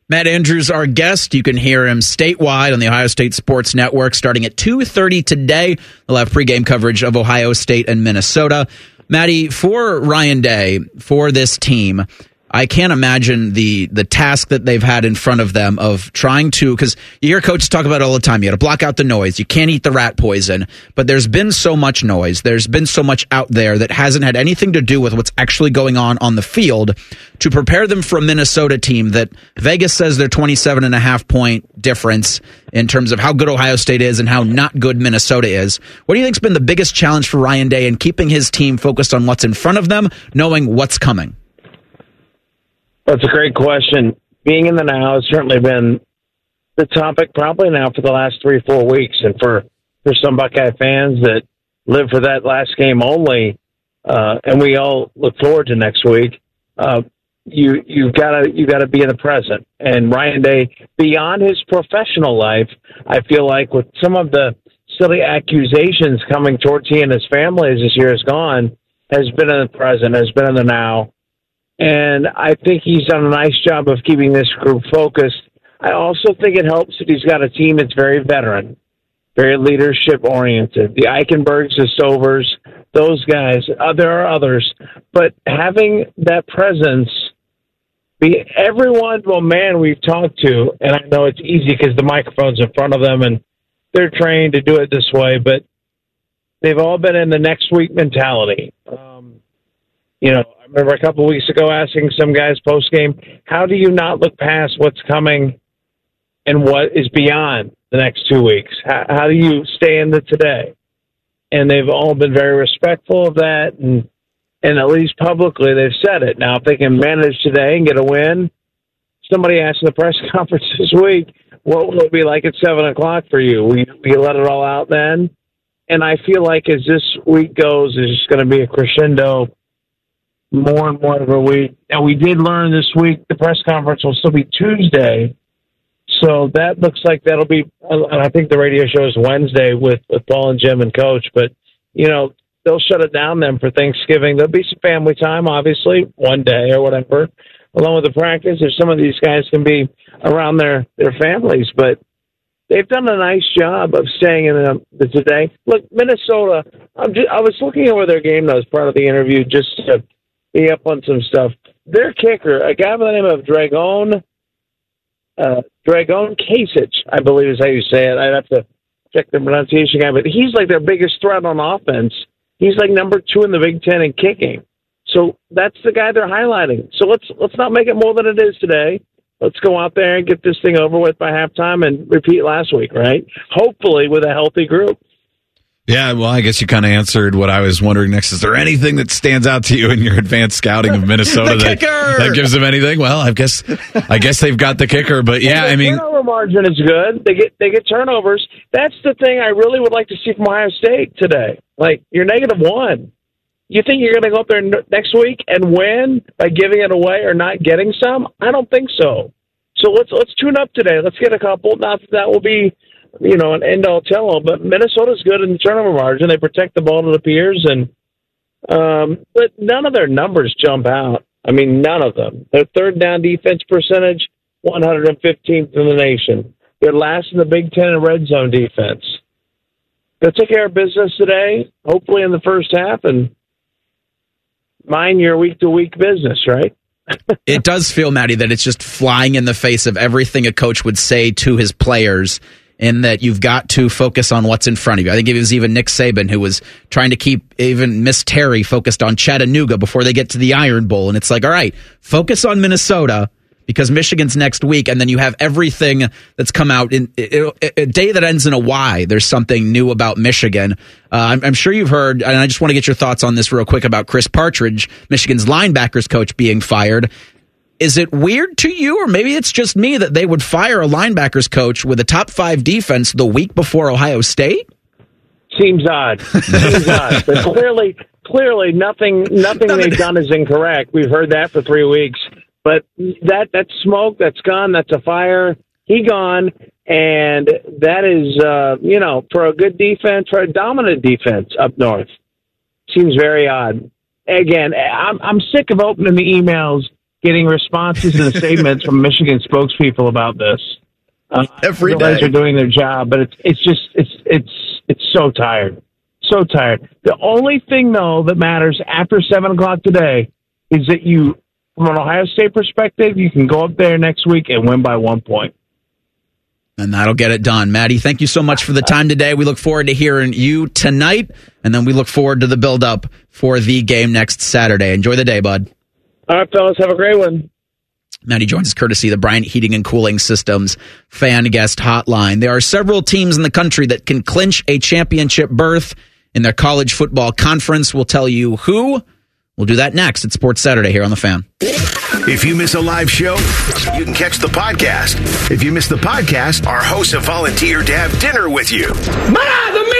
Matt Andrews, our guest. You can hear him statewide on the Ohio State Sports Network starting at 2.30 today. They'll have pregame coverage of Ohio State and Minnesota. Maddie, for Ryan Day, for this team, I can't imagine the the task that they've had in front of them of trying to because you hear coaches talk about it all the time. You got to block out the noise. You can't eat the rat poison. But there's been so much noise. There's been so much out there that hasn't had anything to do with what's actually going on on the field to prepare them for a Minnesota team that Vegas says they're 27 and a half point difference in terms of how good Ohio State is and how not good Minnesota is. What do you think's been the biggest challenge for Ryan Day in keeping his team focused on what's in front of them, knowing what's coming? That's a great question. Being in the now has certainly been the topic probably now for the last three, four weeks. And for, for some Buckeye fans that live for that last game only, uh, and we all look forward to next week, uh, you, you've got to, you got to be in the present. And Ryan Day, beyond his professional life, I feel like with some of the silly accusations coming towards he and his family as this year has gone, has been in the present, has been in the now, and I think he's done a nice job of keeping this group focused. I also think it helps that he's got a team that's very veteran, very leadership oriented. The Eichenbergs, the Stovers, those guys. Uh, there are others, but having that presence, be everyone. Well, man, we've talked to, and I know it's easy because the microphone's in front of them and they're trained to do it this way, but they've all been in the next week mentality. Um, You know, remember a couple weeks ago asking some guys post game, how do you not look past what's coming and what is beyond the next two weeks? How, how do you stay in the today? And they've all been very respectful of that, and and at least publicly they've said it. Now, if they can manage today and get a win, somebody asked in the press conference this week, what will it be like at seven o'clock for you? Will you, will you let it all out then? And I feel like as this week goes, it's just going to be a crescendo more and more every week. And we did learn this week the press conference will still be Tuesday. So that looks like that'll be, uh, and I think the radio show is Wednesday with, with Paul and Jim and Coach. But, you know, they'll shut it down then for Thanksgiving. There'll be some family time, obviously, one day or whatever, along with the practice. If some of these guys can be around their, their families, but they've done a nice job of staying in the, the today. Look, Minnesota, I'm just, I was looking over their game though as part of the interview just to be up on some stuff. Their kicker, a guy by the name of Dragan, uh, Dragan Kesich, I believe is how you say it. I'd have to check the pronunciation guy, but he's like their biggest threat on offense. He's like number two in the Big Ten in kicking. So that's the guy they're highlighting. So let's let's not make it more than it is today. Let's go out there and get this thing over with by halftime and repeat last week, right? Hopefully with a healthy group. Yeah, well, I guess you kind of answered what I was wondering next. Is there anything that stands out to you in your advanced scouting of Minnesota that, that gives them anything? Well, I guess I guess they've got the kicker, but yeah, I mean, the turnover margin is good. They get they get turnovers. That's the thing I really would like to see from Ohio State today. Like you're negative one. You think you're going to go up there next week and win by giving it away or not getting some? I don't think so. So let's let's tune up today. Let's get a couple. Not that, that will be, you know, an end all tell all. But Minnesota's good in the turnover margin. They protect the ball to the peers, and um, but none of their numbers jump out. I mean, none of them. Their third down defense percentage, 115th in the nation. They're last in the Big Ten in red zone defense. They'll take care of business today, hopefully in the first half, and mind your week to week business, right? it does feel, Maddie, that it's just flying in the face of everything a coach would say to his players. In that you've got to focus on what's in front of you. I think it was even Nick Saban who was trying to keep even Miss Terry focused on Chattanooga before they get to the Iron Bowl. And it's like, all right, focus on Minnesota because Michigan's next week, and then you have everything that's come out in a day that ends in a Y. There's something new about Michigan. Uh, I'm, I'm, sure you've heard, and I just want to get your thoughts on this real quick about Chris Partridge, Michigan's linebackers coach, being fired. Is it weird to you, or maybe it's just me that they would fire a linebackers coach with a top five defense the week before Ohio State? Seems odd. Seems odd. But clearly, clearly, nothing, nothing they've done is incorrect. We've heard that for three weeks. But that that's smoke. That's gone. That's a fire. He gone, and that is uh, you know for a good defense, for a dominant defense up north, seems very odd. Again, I'm I'm sick of opening the emails, getting responses and statements from Michigan spokespeople about this. Uh, Every day. are doing their job, but it's it's just it's it's it's so tired, so tired. The only thing though that matters after seven o'clock today is that you from an Ohio State perspective, you can go up there next week and win by one point. And that'll get it done. Maddie, thank you so much for the time today. We look forward to hearing you tonight, and then we look forward to the build up for the game next Saturday. Enjoy the day, bud. All right, fellas. Have a great one. Maddie joins us courtesy of the Bryant Heating and Cooling Systems fan guest hotline. There are several teams in the country that can clinch a championship berth in their college football conference. We'll tell you who We'll do that next at Sports Saturday here on The Fan. If you miss a live show, you can catch the podcast. If you miss the podcast, our hosts have volunteered to have dinner with you. Ma,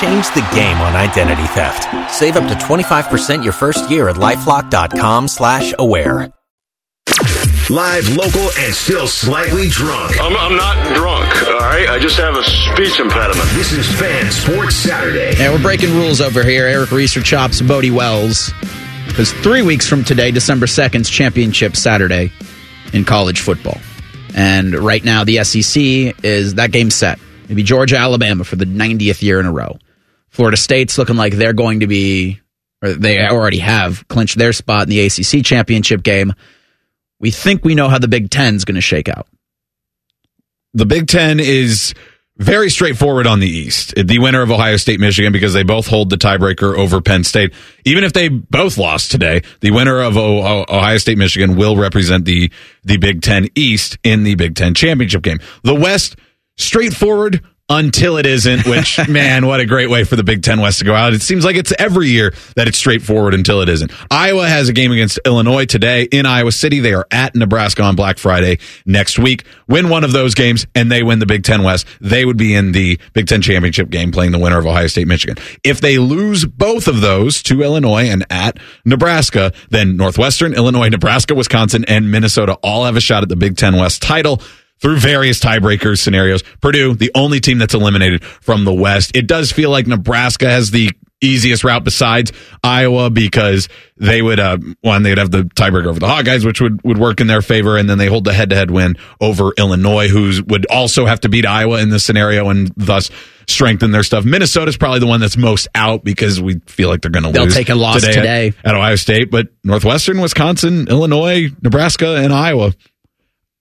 Change the game on identity theft. Save up to 25% your first year at LifeLock.com slash aware. Live, local, and still slightly drunk. I'm, I'm not drunk, all right? I just have a speech impediment. This is Fan Sports Saturday. And we're breaking rules over here. Eric Reeser chops Bodie Wells. Because three weeks from today, December 2nd, championship Saturday in college football. And right now, the SEC is that game set. Maybe Georgia, Alabama for the 90th year in a row. Florida State's looking like they're going to be, or they already have clinched their spot in the ACC championship game. We think we know how the Big Ten is going to shake out. The Big Ten is very straightforward on the East. The winner of Ohio State, Michigan, because they both hold the tiebreaker over Penn State. Even if they both lost today, the winner of Ohio State, Michigan will represent the, the Big Ten East in the Big Ten championship game. The West, straightforward until it isn't, which, man, what a great way for the Big Ten West to go out. It seems like it's every year that it's straightforward until it isn't. Iowa has a game against Illinois today in Iowa City. They are at Nebraska on Black Friday next week. Win one of those games and they win the Big Ten West. They would be in the Big Ten championship game playing the winner of Ohio State, Michigan. If they lose both of those to Illinois and at Nebraska, then Northwestern, Illinois, Nebraska, Wisconsin, and Minnesota all have a shot at the Big Ten West title through various tiebreakers scenarios. Purdue, the only team that's eliminated from the West. It does feel like Nebraska has the easiest route besides Iowa because they would uh one they'd have the tiebreaker over the Hawkeyes, which would would work in their favor, and then they hold the head to head win over Illinois, who would also have to beat Iowa in this scenario, and thus strengthen their stuff. Minnesota's probably the one that's most out because we feel like they're going to lose. They'll take a loss today, today. At, at Ohio State, but Northwestern, Wisconsin, Illinois, Nebraska, and Iowa.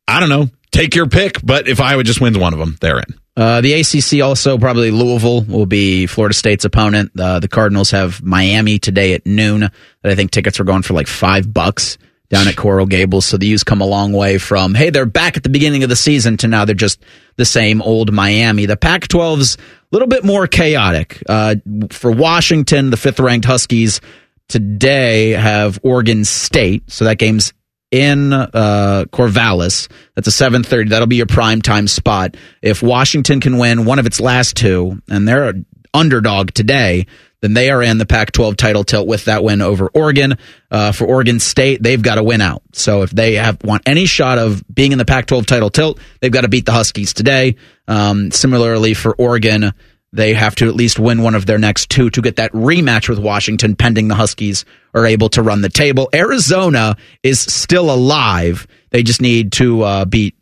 I don't know take your pick. But if Iowa just wins one of them, they're in. Uh, the ACC also probably Louisville will be Florida State's opponent. Uh, the Cardinals have Miami today at noon. That I think tickets are going for like five bucks down at Coral Gables. So the U's come a long way from hey they're back at the beginning of the season to now they're just the same old Miami. The Pac-12's a little bit more chaotic. Uh, for Washington, the fifth ranked Huskies today have Oregon State. So that game's in uh, Corvallis. That's a 7:30. That'll be your prime time spot. If Washington can win one of its last two, and they're an underdog today, then they are in the Pac-12 title tilt with that win over Oregon. Uh, for Oregon State, they've got to win out. So if they have want any shot of being in the Pac-12 title tilt, they've got to beat the Huskies today. Um, similarly for Oregon they have to at least win one of their next two to get that rematch with Washington, pending the Huskies are able to run the table. Arizona is still alive. They just need to uh, beat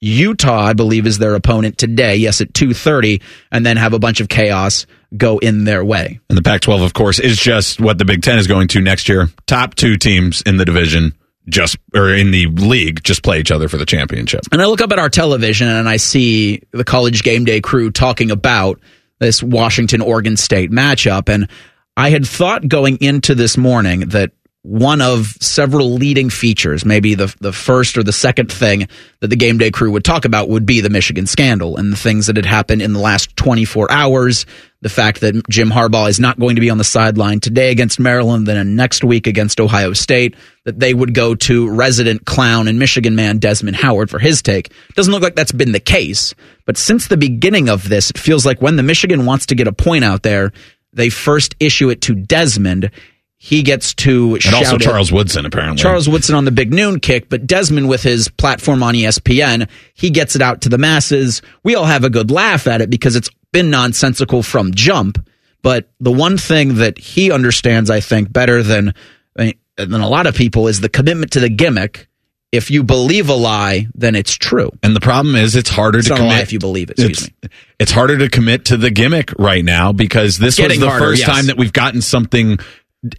Utah, I believe, is their opponent today. Yes, at two thirty, and then have a bunch of chaos go in their way. And the Pac-12, of course, is just what the Big Ten is going to next year. Top two teams in the division just or in the league just play each other for the championship. And I look up at our television and I see the college game day crew talking about this Washington Oregon State matchup. And I had thought going into this morning that one of several leading features, maybe the the first or the second thing that the game day crew would talk about would be the Michigan scandal and the things that had happened in the last 24 hours. The fact that Jim Harbaugh is not going to be on the sideline today against Maryland, then next week against Ohio State, that they would go to resident clown and Michigan man Desmond Howard for his take. Doesn't look like that's been the case. But since the beginning of this, it feels like when the Michigan wants to get a point out there, they first issue it to Desmond he gets to and also Charles Woodson apparently Charles Woodson on the big noon kick, but Desmond with his platform on ESPN, he gets it out to the masses. We all have a good laugh at it because it's been nonsensical from jump. But the one thing that he understands, I think, better than than a lot of people is the commitment to the gimmick. If you believe a lie, then it's true. And the problem is, it's harder it's to commit if you believe it. Excuse it's, me. It's harder to commit to the gimmick right now because this was the harder, first yes. time that we've gotten something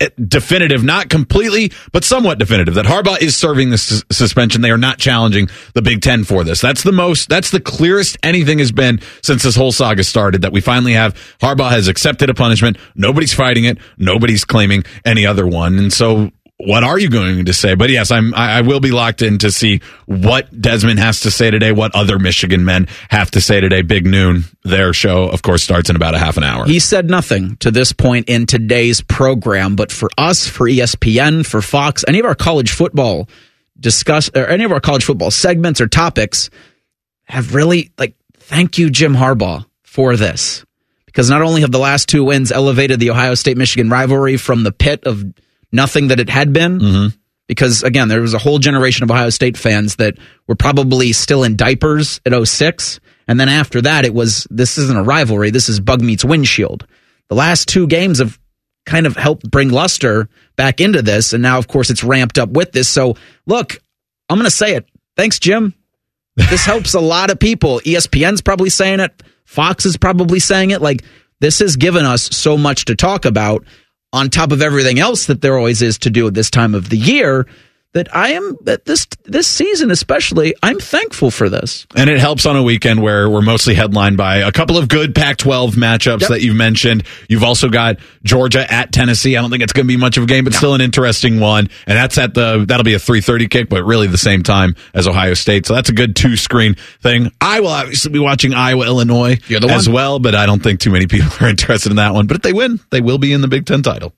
Eh, definitive, not completely, but somewhat definitive that Harbaugh is serving the su- suspension. They are not challenging the Big Ten for this. That's the most, that's the clearest anything has been since this whole saga started that we finally have Harbaugh has accepted a punishment. Nobody's fighting it. Nobody's claiming any other one. And so what are you going to say? But yes, I'm. I, will be locked in to see what Desmond has to say today. What other Michigan men have to say today. Big noon. Their show, of course, starts in about a half an hour. He said nothing to this point in today's program, but for us, for ESPN, for Fox, any of our college football discuss or any of our college football segments or topics have really like thank you Jim Harbaugh for this because not only have the last two wins elevated the Ohio State Michigan rivalry from the pit of nothing that it had been. Mm-hmm. Because again, there was a whole generation of Ohio State fans that were probably still in diapers at 06. And then after that, it was this isn't a rivalry. This is bug meets windshield. The last two games have kind of helped bring luster back into this. And now, of course, it's ramped up with this. So look, I'm going to say it. Thanks, Jim. This helps a lot of people. ESPN's probably saying it. Fox is probably saying it. Like this has given us so much to talk about on top of everything else that there always is to do at this time of the year that I am that this this season especially I'm thankful for this. And it helps on a weekend where we're mostly headlined by a couple of good Pac-12 matchups Yep. that you've mentioned. You've also got Georgia at Tennessee. I don't think it's going to be much of a game, but still an interesting one. And that's at the that'll be a 3:30 kick, but really the same time as Ohio State. So that's a good two-screen thing. I will obviously be watching Iowa Illinois as well, but I don't think too many people are interested in that one. But if they win, they will be in the Big 10 title.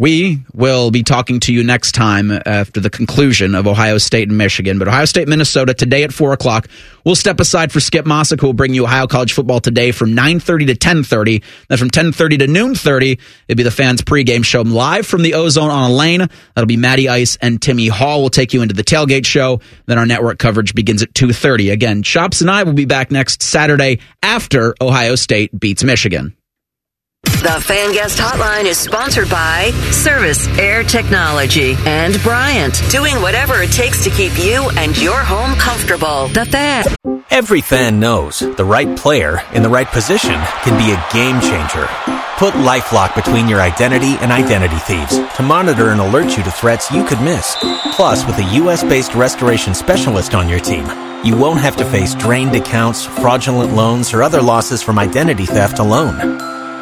We will be talking to you next time after the conclusion of Ohio State and Michigan. But Ohio State, Minnesota today at four o'clock. We'll step aside for Skip Mosic, who will bring you Ohio College football today from nine thirty to ten thirty. Then from ten thirty to noon thirty, it'll be the fans pregame show live from the Ozone on a lane. That'll be Matty Ice and Timmy Hall. will take you into the tailgate show. Then our network coverage begins at two thirty. Again, Chops and I will be back next Saturday after Ohio State beats Michigan. The Fan Guest Hotline is sponsored by Service Air Technology and Bryant, doing whatever it takes to keep you and your home comfortable. The Fan. Every fan knows the right player in the right position can be a game changer. Put LifeLock between your identity and identity thieves to monitor and alert you to threats you could miss. Plus, with a U.S.-based restoration specialist on your team, you won't have to face drained accounts, fraudulent loans, or other losses from identity theft alone.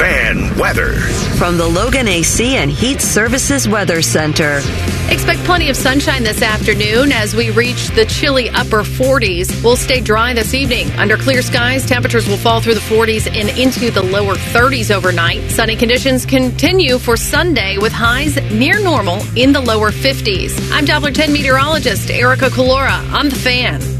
Fan weather. From the Logan AC and Heat Services Weather Center. Expect plenty of sunshine this afternoon as we reach the chilly upper 40s. We'll stay dry this evening. Under clear skies, temperatures will fall through the 40s and into the lower 30s overnight. Sunny conditions continue for Sunday with highs near normal in the lower 50s. I'm Doppler 10 meteorologist Erica Colora. I'm the fan.